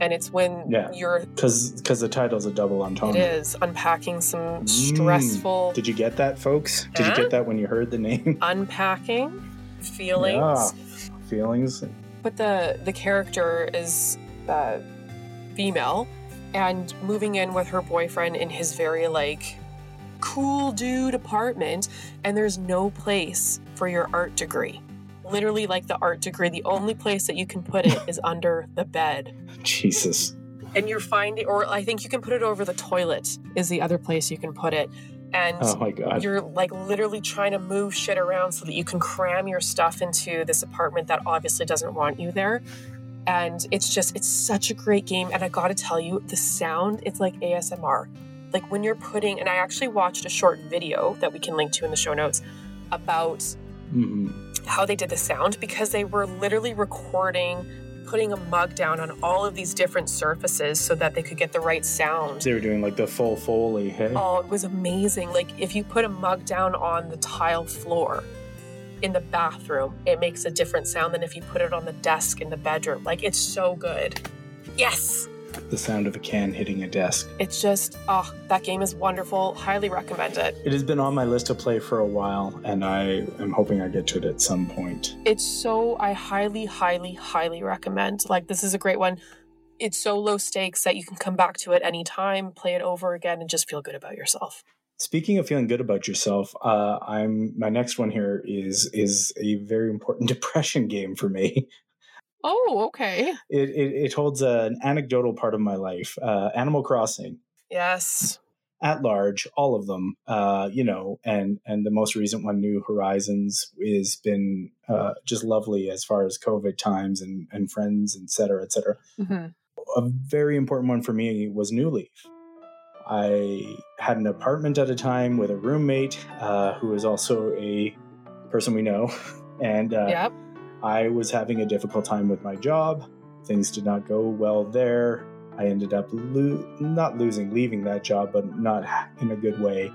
And it's when Yeah. you're, Because because the title's a double entendre. it is unpacking some Mm. stressful, Did you get that, folks? Did you get that when you heard the name? (laughs) unpacking feelings. Yeah. Feelings. But the the character is uh, female, and moving in with her boyfriend in his very like cool dude apartment, and there's no place for your art degree. Literally, like the art degree, the only place that you can put it is (laughs) under the bed. Jesus. and you're finding or i think you can put it over the toilet is the other place you can put it and Oh my god. you're like literally trying to move shit around so that you can cram your stuff into this apartment that obviously doesn't want you there and it's just it's such a great game and i gotta tell you the sound it's like asmr like when you're putting and i actually watched a short video that we can link to in the show notes about Mhm. how they did the sound because they were literally recording putting a mug down on all of these different surfaces so that they could get the right sound. They were doing like the full foley. Hey. Oh, it was amazing. Like if you put a mug down on the tile floor, in the bathroom, it makes a different sound than if you put it on the desk in the bedroom. Like it's so good. Yes. The sound of a can hitting a desk. It's just, oh, that game is wonderful. Highly recommend it. It has been on my list to play for a while, and I am hoping I get to it at some point. It's so, I highly, highly, highly recommend. Like, this is a great one. It's so low stakes that you can come back to it anytime, play it over again, and just feel good about yourself. Speaking of feeling good about yourself, uh, I'm my next one here is is a very important (laughs) depression game for me. Oh, okay. It it, it holds an anecdotal part of my life. Uh, Animal Crossing, Yes. at large, all of them. Uh, you know, and and the most recent one, New Horizons, is been uh, just lovely as far as COVID times and and friends, et cetera, et cetera. Mm-hmm. a very important one for me was New Leaf. I had an apartment at a time with a roommate uh, who was also a person we know, (laughs) and uh, Yep. I was having a difficult time with my job. Things did not go well there. I ended up lo- not losing, leaving that job, but not (laughs) in a good way.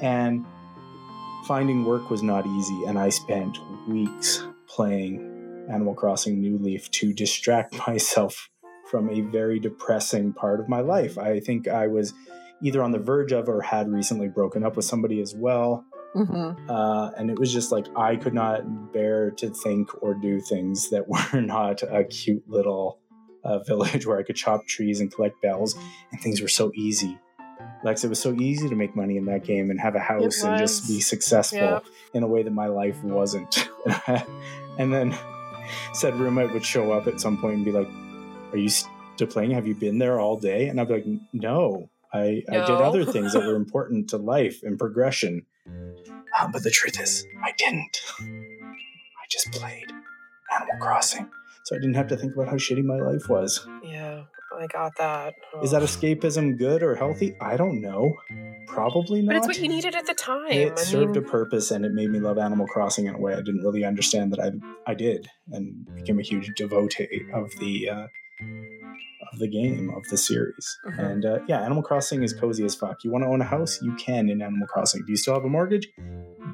And finding work was not easy, and I spent weeks playing Animal Crossing New Leaf to distract (laughs) myself from a very depressing part of my life. I think I was either on the verge of or had recently broken up with somebody as well. Mm-hmm. Uh, and it was just like I could not bear to think or do things that (laughs) were not a cute little uh, village where I could chop trees and collect bells, and things were so easy. Lex, it was so easy to make money in that game and have a house and just be successful in a way that my life wasn't. (laughs) and then (laughs) said roommate would show up at some point and be like, "Are you still playing? Have you been there all day?" And I'd be like, "No, I, I did other things that were important to life and progression." Um, but the truth is, I didn't. I just played Animal Crossing, so I didn't have to think about how shitty my life was. Yeah, I got that. Is that escapism good or healthy? I don't know. Probably not. But it's what you needed at the time. It I served mean, a purpose and it made me love Animal Crossing in a way I didn't really understand that I I did and became a huge devotee of the uh, of the game of the series. Mhm. And uh, yeah, Animal Crossing is cozy as fuck. You want to own a house, you can in Animal Crossing. Do you still have a mortgage?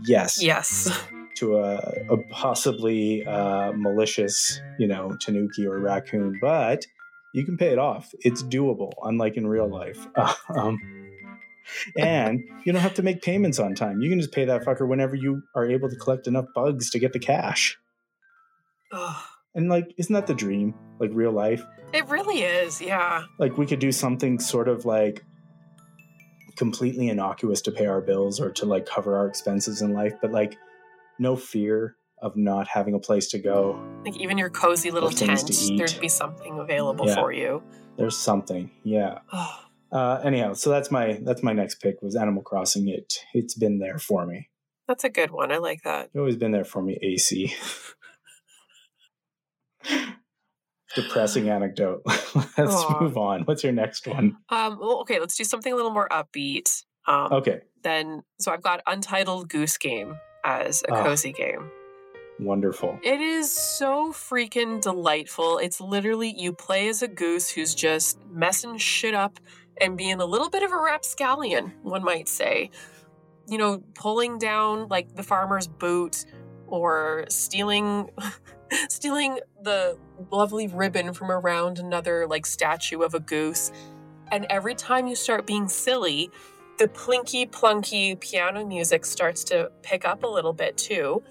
Yes. Yes. (laughs) To a, a possibly uh, malicious, you know, tanuki or raccoon, but you can pay it off. It's doable, unlike in real life. (laughs) um, and you don't have to make payments on time. You can just pay that fucker whenever you are able to collect enough bugs to get the cash. And like, isn't that the dream? Like real life? It really is. Yeah. Like we could do something sort of like completely innocuous to pay our bills or to like cover our expenses in life, but like no fear of not having a place to go. Like even your cozy little tent, there'd be something available Yeah. for you. There's something. Yeah. Uh, anyhow, so that's my that's my next pick was Animal Crossing. It it's been there for me. that's a good one. I like that. It's always been there for me. AC. (laughs) Depressing anecdote. (laughs) Let's Aw. move on. What's your next one? Um, well, okay, let's do something a little more upbeat. Um, Okay, Then, so I've got Untitled Goose Game as a Ah. cozy game. wonderful. It is so freaking delightful. It's literally you play as a goose who's just messing shit up and being a little bit of a rapscallion, one might say. You know, pulling down like the farmer's boot or stealing (laughs) (laughs) stealing the lovely ribbon from around another like statue of a goose. And every time you start being silly, the plinky plunky piano music starts to pick up a little bit too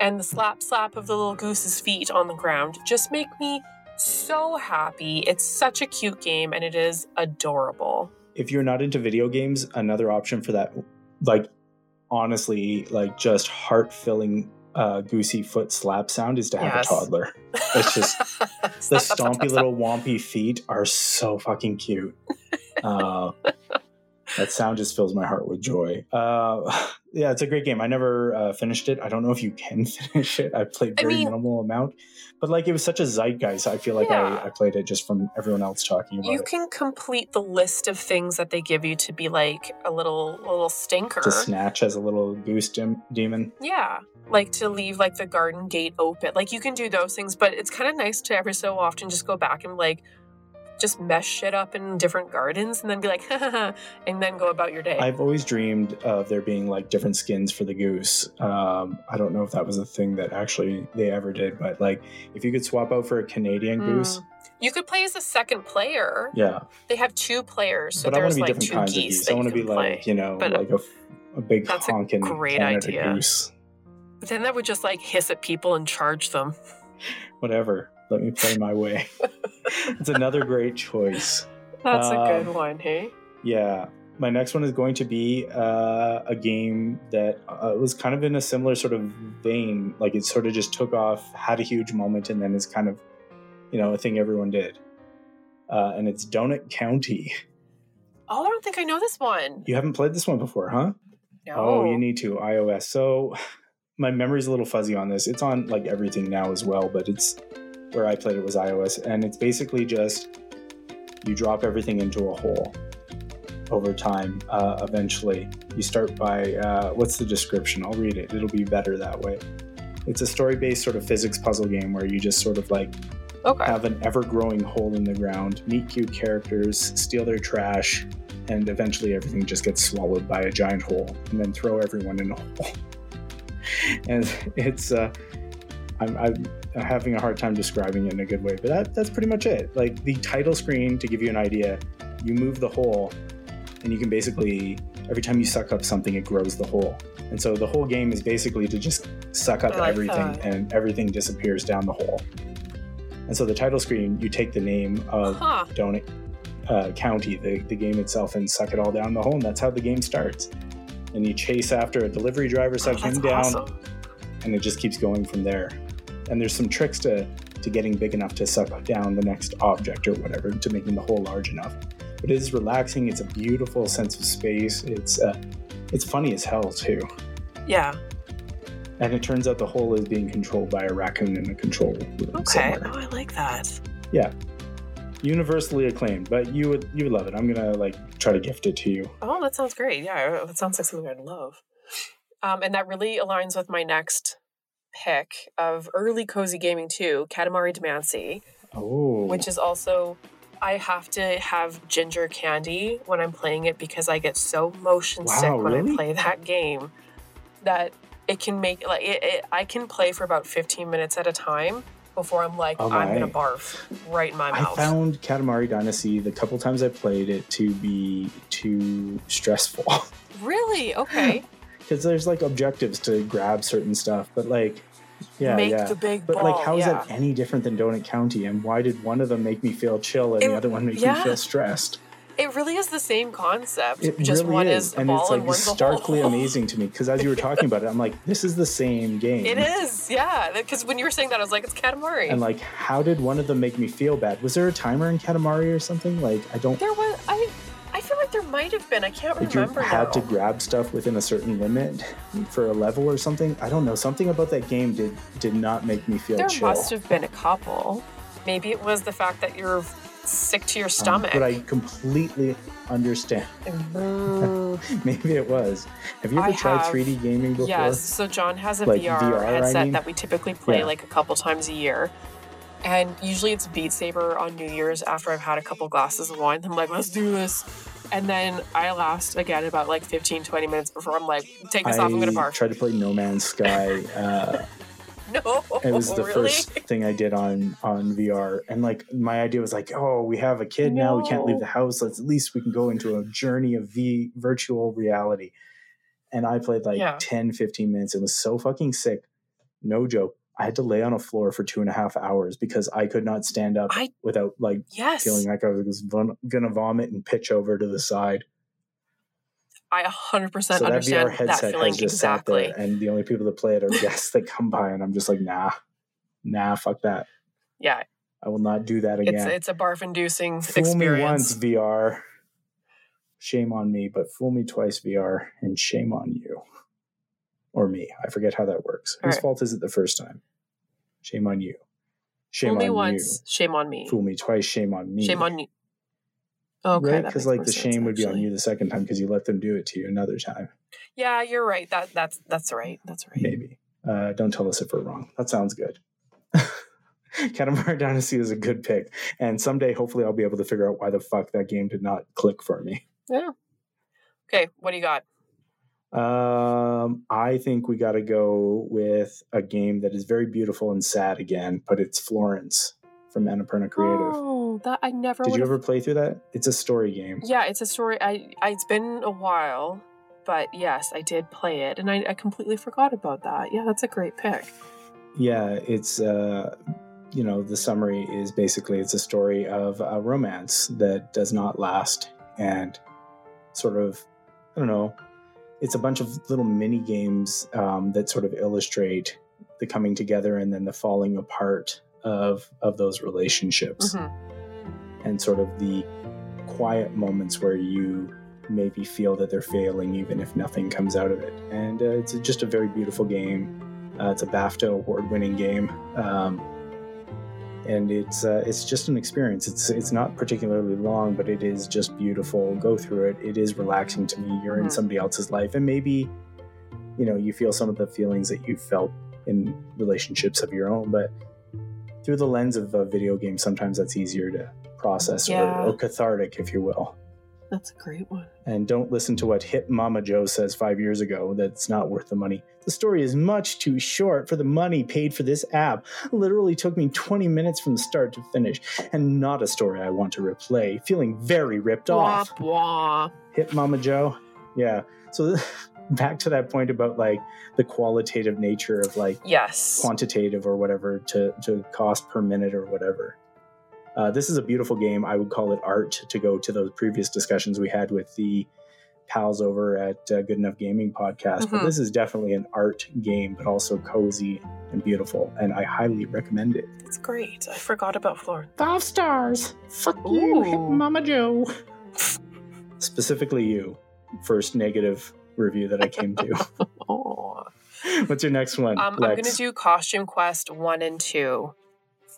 and the slap slap of the little goose's feet on the ground just make me so happy. It's such a cute game and it is adorable. If you're not into video games, another option for that, like honestly, like just heart filling uh, goosey foot slap sound is to have Yes. a toddler. It's just (laughs) the stompy little wompy feet are so fucking cute. (laughs) Uh, that sound just fills my heart with joy. Uh, yeah, it's a great game. I never uh, finished it. I don't know if you can (laughs) finish it. I played I very mean- minimal amount, but like it was such a zeitgeist. I feel like Yeah. I, I played it just from everyone else talking about You it. You can complete the list of things that they give you to be like a little a little stinker. To snatch as a little goose dem- demon. Yeah. Like to leave like the garden gate open. Like you can do those things, but it's kind of nice to every so often just go back and like just mess shit up in different gardens and then be like, (laughs) and then go about your day. I've always dreamed of there being like different skins for the goose. Um, I don't know if that was a thing that actually they ever did, but like if you could swap out for a Canadian Mm. goose, you could play as a second player. yeah. They have two players, so but I want there's to be like different two kinds of geese. I want to be can like play. you know But, uh, like a big that's a great Canada idea. goose. But then that would just like hiss at people and charge them. Whatever. Let me play my way. (laughs) it's another great choice. That's a good Um, one, hey? Yeah. My next one is going to be uh, a game that uh, was kind of in a similar sort of vein. Like it sort of just took off, had a huge moment, and then is kind of, you know, a thing everyone did. Uh, and it's Donut County. Oh, I don't think I know this one. You haven't played this one before, huh? No. Oh, you need to iOS. So (sighs) my memory's a little fuzzy on this. It's on like everything now as well, but it's where I played it was iOS, and it's basically just you drop everything into a hole over time. Uh, eventually, you start by uh, what's the description? I'll read it. It'll be better that way. It's a story-based sort of physics puzzle game where you just sort of like Okay. have an ever-growing hole in the ground, meet cute characters, steal their trash, and eventually everything just gets swallowed by a giant hole, and then throw everyone in a (laughs) hole. and it's uh, I'm, I'm having a hard time describing it in a good way, but that, that's pretty much it. Like the title screen, to give you an idea, you move the hole, and you can basically every time you suck up something, it grows the hole. And so the whole game is basically to just suck up like everything, and everything disappears down the hole. And so the title screen, you take the name of Huh. Donut uh, County, the, the game itself, and suck it all down the hole. And that's how the game starts. And you chase after a delivery driver, Oh, suck that's him down, awesome. and it just keeps going from there. And there's some tricks to, to getting big enough to suck down the next object or whatever, to making the hole large enough. But it is relaxing. It's a beautiful sense of space. It's uh, it's funny as hell too. Yeah. And it turns out the hole is being controlled by a raccoon in a control room Okay. somewhere. Oh, I like that. Yeah. Universally acclaimed, but you would you would love it. I'm gonna like try to gift it to you. Oh, that sounds great. Yeah, that sounds like something I'd love. Um, and that really aligns with my next pick of early cozy gaming too, Katamari Damacy, Oh, which is also I have to have ginger candy when I'm playing it because I get so motion sick when really? I play that game that it can make like it, it, I can play for about 15 minutes at a time before I'm like Oh I'm gonna barf right in my I mouth. found Katamari Damacy the couple times I played it to be too stressful (laughs) really okay. Because there's like objectives to grab certain stuff, but like yeah, make yeah. the big But ball. like, how is yeah. that any different than Donut County? And why did one of them make me feel chill and It- the other one make me feel stressed? It really is the same concept. It just really one is, is, and it's like and starkly (laughs) amazing to me because as you were talking about it, I'm like, this is the same game. It is, yeah. Because when you were saying that, I was like, it's Katamari. And like, how did one of them make me feel bad? Was there a timer in Katamari or something? Like, I don't. there was, I feel like there might have been. I can't Like you had now. to grab stuff within a certain limit for a level or something. I don't know. Something about that game did did not make me feel there chill. must have been a couple. Maybe it was the fact that you're sick to your Um, stomach. but I completely understand. (laughs) Mm, Maybe it was. Have you ever I tried have. 3D gaming before? yes. So John has a Like VR, VR, I headset mean? that we typically play Yeah. like a couple times a year. And usually it's Beat Saber on New Year's after I've had a couple glasses of wine. I'm like, let's do this. And then I last again about like 15, 20 minutes before I'm like, take this I off, I'm gonna barf. tried to play No Man's Sky. Uh, (laughs) No, it was the really? first thing I did on on VR, and like my idea was like, oh, we have a kid now, we can't leave the house. Let's at least we can go into a journey of v virtual reality. And I played like Yeah. 10, 15 minutes. It was so fucking sick. No joke. I had to lay on a floor for two and a half hours because I could not stand up I- without like Yes, feeling like I was von- gonna vomit and pitch over to the side. I 100% so that VR understand that, feeling has just exactly. sat there, and the only people that play it are (laughs) guests that come by, and I'm just like, nah, nah, fuck that. Yeah, I will not do that again. it's a barf-inducing fool me once. VR, shame on me, but fool me twice VR, and shame on you or me. I forget how that works. All Whose right. fault is it the first time? Shame on you. Shame Fool me on once, shame on me. Fool me twice. Shame on me. Shame on you. Okay, right? Because like the sense, shame would be on you the second time because you let them do it to you another time. Yeah, you're right. That that's that's right. That's right. Maybe. Uh, don't tell us if we're wrong. That sounds good. (laughs) Katamari Damacy is a good pick, and someday hopefully I'll be able to figure out why the fuck that game did not click for me. Yeah. Okay, what do you got? Um, I think we got to go with a game that is very beautiful and sad again, but it's Florence from Annapurna Creative. Oh, that I never. Did you ever play through that? It's a story game. Yeah, it's a story. I, I it's been a while, but yes, I did play it, and I, I completely forgot about that. Yeah, that's a great pick. Yeah, it's uh, you know, the summary is basically it's a story of a romance that does not last, and sort of, I don't know, it's a bunch of little mini games um, that sort of illustrate the coming together and then the falling apart of of those relationships. Mhm. and sort of the quiet moments where you maybe feel that they're failing even if nothing comes out of it and uh, it's just a very beautiful game uh, it's a bafta award winning game um, and it's uh, it's just an experience. It's it's not particularly long but it is just beautiful. Go through it. It is relaxing to me. You're in Mhm. somebody else's life. And maybe you know you feel some of the feelings that you felt in relationships of your own but through the lens of a video game sometimes that's easier to process Yeah. or, or cathartic if you will That's a great one. and don't listen to what hip mama joe says five years ago that's not worth the money the story is much too short for the money paid for this app literally took me 20 minutes from start to finish and not a story i want to replay feeling very ripped off Wah, wah. hip mama joe yeah so (laughs) back to that point about like the qualitative nature of like Yes. quantitative or whatever to, to cost per minute or whatever. Uh, this is a beautiful game. I would call it art to go to those previous discussions we had with the pals over at uh, Good Enough Gaming podcast. But Mhm. this is definitely an art game, but also cozy and beautiful. And I highly recommend it. It's great. I forgot about Florence. Five stars. Fuck you, Hip Mama Joe. (laughs) Specifically, you. First negative review that I came to. (laughs) Oh. (laughs) What's your next one? Um, I'm going to do Costume Quest 1 and 2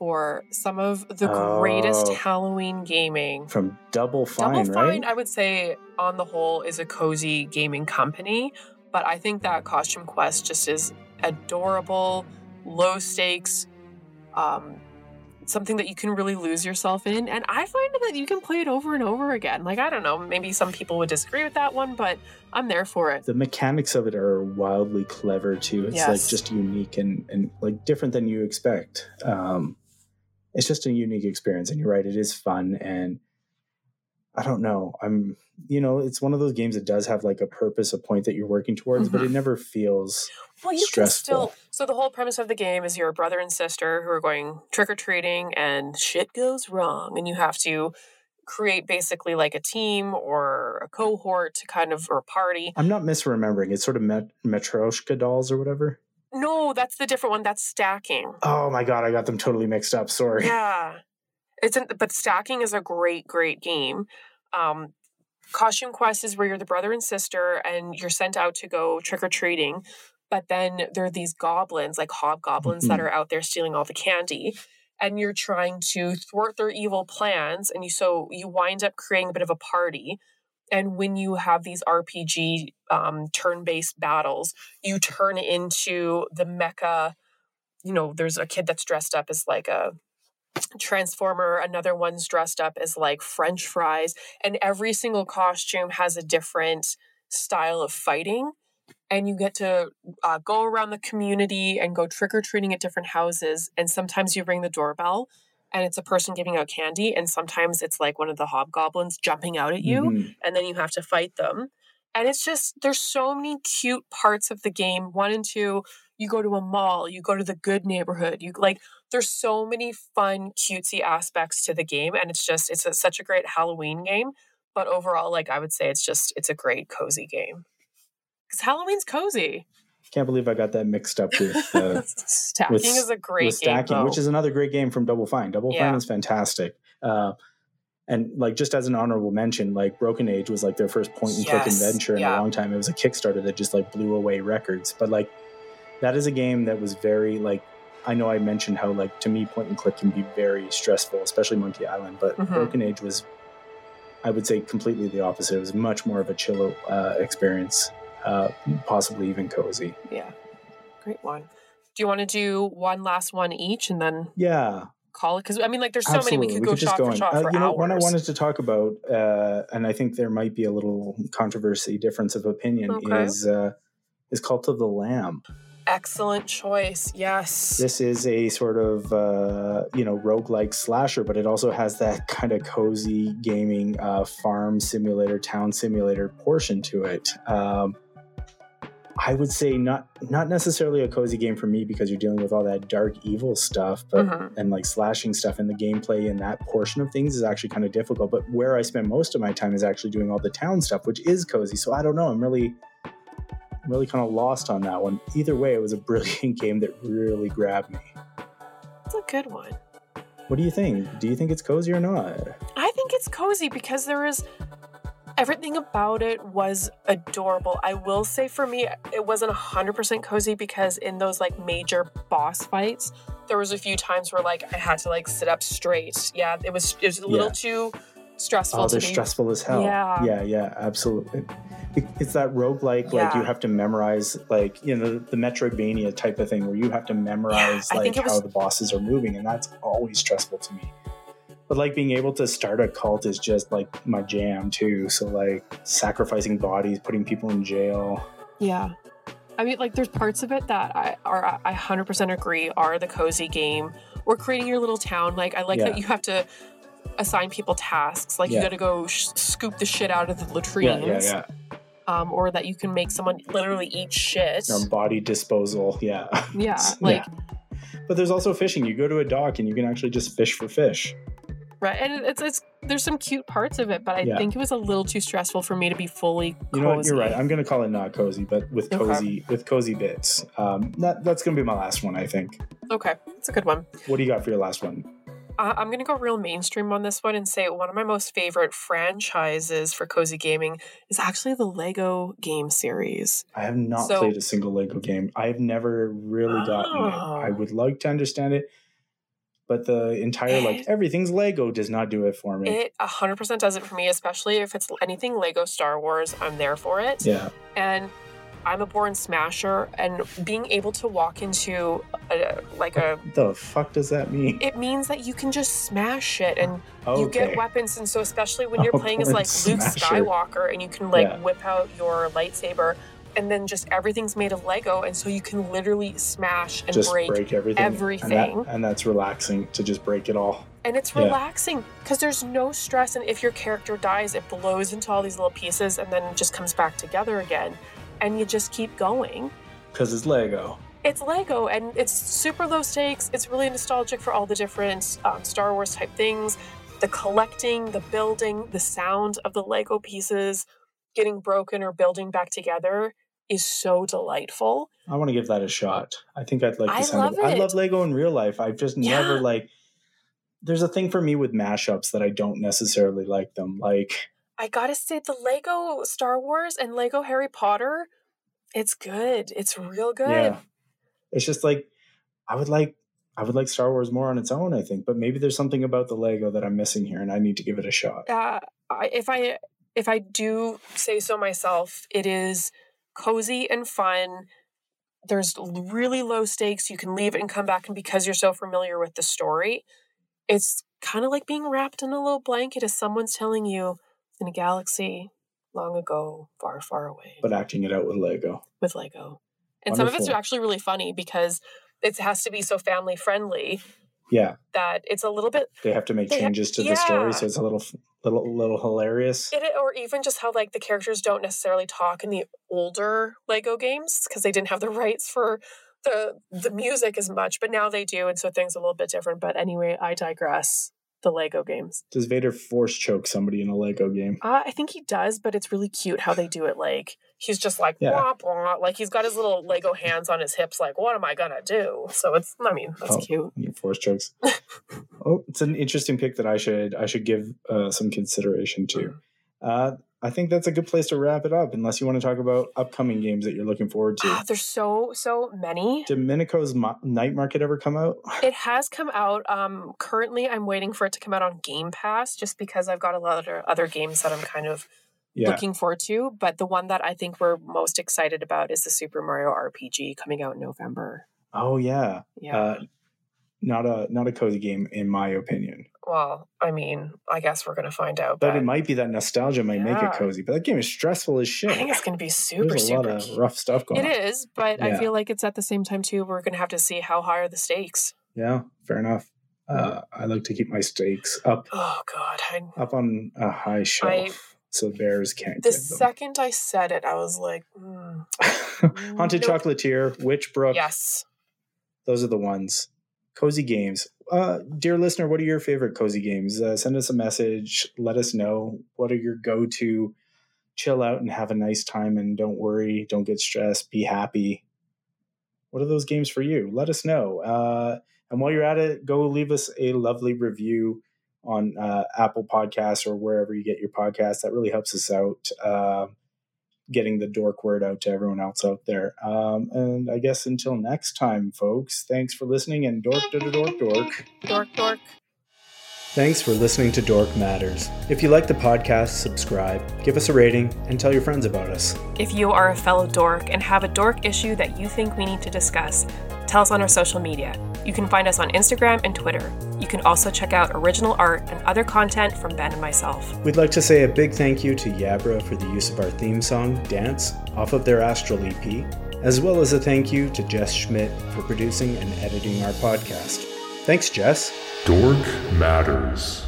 for some of the greatest Oh. Halloween gaming. from Double Fine, Double right? Fine, I would say, on the whole, is a cozy gaming company, but I think that Costume Quest just is adorable, low stakes, um, something that you can really lose yourself in. And I find that you can play it over and over again. Like, I don't know, maybe some people would disagree with that one, but I'm there for it. the mechanics of it are wildly clever too. It's like just unique and and like different than you expect. Um, it's just a unique experience, and you're right, it is fun. And I don't know, I'm you know, it's one of those games that does have like a purpose, a point that you're working towards, but it mm-hmm. never feels Well, you stressful. can still. So the whole premise of the game is you're a brother and sister who are going trick or treating, and shit goes wrong, and you have to create basically like a team or a cohort to kind of or a party. I'm not misremembering. It's sort of Met- Matryoshka dolls or whatever. No, that's the different one. That's stacking. Oh my god, I got them totally mixed up. Sorry. Yeah, it's an, but stacking is a great, great game. Um, Costume Quest is where you're the brother and sister, and you're sent out to go trick or treating. But then there are these goblins, like hobgoblins, that Mhm. are out there stealing all the candy, and you're trying to thwart their evil plans. And you so you wind up creating a bit of a party. And when you have these RPG um, turn-based battles, you turn into the mecha. You know, there's a kid that's dressed up as like a transformer another one's dressed up as like french fries and every single costume has a different style of fighting and you get to uh, go around the community and go trick-or-treating at different houses and sometimes you ring the doorbell and it's a person giving out candy and sometimes it's like one of the hobgoblins jumping out at you Mhm. and then you have to fight them. And it's just there's so many cute parts of the game. One and two, you go to a mall, you go to the good neighborhood. You like there's so many fun cutesy aspects to the game and it's just it's a, such a great Halloween game, but overall like I would say it's just it's a great cozy game. Cuz Halloween's cozy. Can't believe I got that mixed up with (laughs) uh, Stacking with- is a great with stacking, game. which is another great game from Double Fine. Double Yeah. Fine is fantastic. Uh, and like just as an honorable mention, like Broken Age was like their first point and click Yes, adventure in yeah. a long time. It was a Kickstarter that just like blew away records. But like that is a game that was very like I know I mentioned how like to me point and click can be very stressful, especially Monkey Island. But Mhm. Broken Age was, I would say, completely the opposite. It was much more of a chill uh, experience, uh, possibly even cozy. Yeah, great one. Do you want to do one last one each and then Yeah, call it? Because I mean, like, there's so absolutely. many we could go shot for on. shot Uh, for you know, hours. one I wanted to talk about, uh, and I think there might be a little controversy, difference of opinion, Okay. is uh, is Cult of the Lamb. Excellent choice. Yes. This is a sort of uh, you know roguelike slasher, but it also has that kind of cozy gaming uh, farm simulator, town simulator portion to it. Um, I would say not not necessarily a cozy game for me because you're dealing with all that dark evil stuff, but Mhm. and like slashing stuff and the gameplay in that portion of things is actually kind of difficult. But where I spend most of my time is actually doing all the town stuff, which is cozy. So I don't know. I'm really I'm really kind of lost on that one. Either way, it was a (laughs) brilliant game that really grabbed me. It's a good one. What do you think? Do you think it's cozy or not? I think it's cozy because there is everything about it was adorable. I will say for me, it wasn't 100% cozy because in those like major boss fights, there was a few times where like I had to like sit up straight. Yeah, it was it was a little Yeah. too stressful Oh, they're be. stressful as hell. Yeah. yeah, yeah, absolutely. It's that roguelike, like Yeah. you have to memorize, like, you know, the Metroidvania type of thing where you have to memorize, I like, think how was- the bosses are moving, and that's always stressful to me. But, like, being able to start a cult is just, like, my jam, too. So, like, sacrificing bodies, putting people in jail. Yeah. I mean, like, there's parts of it that I are I 100% agree are the cozy game or creating your little town. Like, I like Yeah. that you have to assign people tasks. Like, you got to go sh- scoop the shit out of the Yeah, latrines. yeah, yeah. Um, or that you can make someone literally eat shit. Or body disposal. (laughs) Yeah. (laughs) yeah. Like, But there's also fishing. You go to a dock and you can actually just fish for fish. Right. And it's, it's, there's some cute parts of it, but I Yeah. think it was a little too stressful for me to be fully You know what? You're right. I'm gonna call it not cozy, but with Okay. cozy with cozy bits. Um, that, that's gonna be my last one, I think. Okay. It's a good one. What do you got for your last one? Uh, I'm going to go real mainstream on this one and say one of my most favorite franchises for cozy gaming is actually the Lego game series. I have not So- played a single Lego game. I've never really gotten it. Oh. I would like to understand it, but the entire like everything's Lego does not do it for me. It 100% does it for me, especially if it's anything Lego Star Wars, I'm there for it. yeah, And I'm a born smasher, and being able to walk into a, like a the fuck does that mean? it means that you can just smash shit and you get weapons and so especially when you're (laughs) playing as like Luke. Skywalker and you can like Yeah. whip out your lightsaber and then just everything's made of Lego and so you can literally smash and just break, break, everything. And, everything. that, and that's relaxing to just break it all. and it's Yeah. relaxing because there's no stress and if your character dies it blows into all these little pieces and then just comes back together again and you just keep going Because it's Lego. it's Lego and it's super low stakes. It's really nostalgic for all the different um, Star Wars type things. The collecting, the building, the sound of the Lego pieces getting broken or building back together is so delightful. I want to give that a shot. I think I'd like I love I love Lego in real life. I've just never like there's a thing for me with mashups that I don't necessarily like them. Like I gotta say, the Lego Star Wars and Lego Harry Potter, it's good. It's real good. yeah. It's just like I would like I would like Star Wars more on its own, I think, but maybe there's something about the Lego that I'm missing here and I need to give it a shot. uh, if I if I do say so myself, it is cozy and fun. There's really low stakes. You can leave it and come back, and because you're so familiar with the story, it's kind of like being wrapped in a little blanket as someone's telling you in a galaxy long ago, far, far away But acting it out with Lego. with Lego. And some of it's actually really funny because it has to be so family friendly Yeah. that it's a little bit They have to make changes to the story, so it's a little little little hilarious. It, or even just how like the characters don't necessarily talk in the older Lego games because they didn't have the rights for the the music as much, but now they do, and so things are a little bit different. But anyway, I digress. The Lego games. Does Vader force choke somebody in a Lego game? Uh, I think he does, but it's really cute how they do it. Like he's just like Yeah. wah, wah, like he's got his little Lego hands on his hips. Like, what am I gonna do? So it's. I mean, that's Oh. cute. Force chokes. (laughs) oh, it's an interesting pick that I should I should give uh, some consideration to. Uh, I think that's a good place to wrap it up. Unless you want to talk about upcoming games that you're looking forward to. Ah, there's so so many. Did Mineko's Mo- Night Market ever come out? (laughs) It has come out. Um, currently, I'm waiting for it to come out on Game Pass, just because I've got a lot of other games that I'm kind of Yeah, looking forward to. But the one that I think we're most excited about is the Super Mario RPG coming out in November. Oh yeah, Yeah. uh, not a not a cozy game in my opinion. well, I mean, I guess we're gonna find out. But it might be that nostalgia might make it cozy. But that game is stressful as shit. I think it's gonna be super, There's a lot super. of cute. rough stuff going It on. is, but I feel like it's at the same time too. We're gonna have to see how high are the stakes. Yeah, fair enough. Uh, I like to keep my stakes up Oh God, I, up on a high shelf so bears can't the second I said it, I was like, mm, (laughs) Haunted Nope. Chocolatier, Witchbrook. yes. Those are the ones. Cozy games. Uh, dear listener, what are your favorite cozy games? Uh, send us a message. Let us know what are your go to. Chill out and have a nice time and don't worry. Don't get stressed. Be happy. What are those games for you? Let us know. Uh, and while you're at it, go leave us a lovely review on uh, Apple Podcasts or wherever you get your podcasts. That really helps us out. Uh, getting the dork word out to everyone else out there. Um, and I guess until next time, folks, thanks for listening and dork, dork, dork, dork. Dork, dork. Thanks for listening to Dork Matters. If you like the podcast, subscribe, give us a rating, and tell your friends about us. If you are a fellow dork and have a dork issue that you think we need to discuss, tell us on our social media. You can find us on Instagram and Twitter. You can also check out original art and other content from Ben and myself. We'd like to say a big thank you to Yabra for the use of our theme song, Dance, off of their Astral EP, as well as a thank you to Jess Schmidt for producing and editing our podcast. Thanks, Jess. Dork Matters.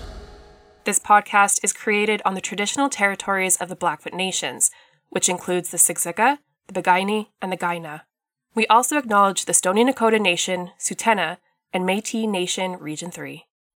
This podcast is created on the traditional territories of the Blackfoot Nations, which includes the Siksika, the Piikani, and the Kainai. We also acknowledge the Stoney Nakoda Nation, Tsuut'ina, and Métis Nation Region 3.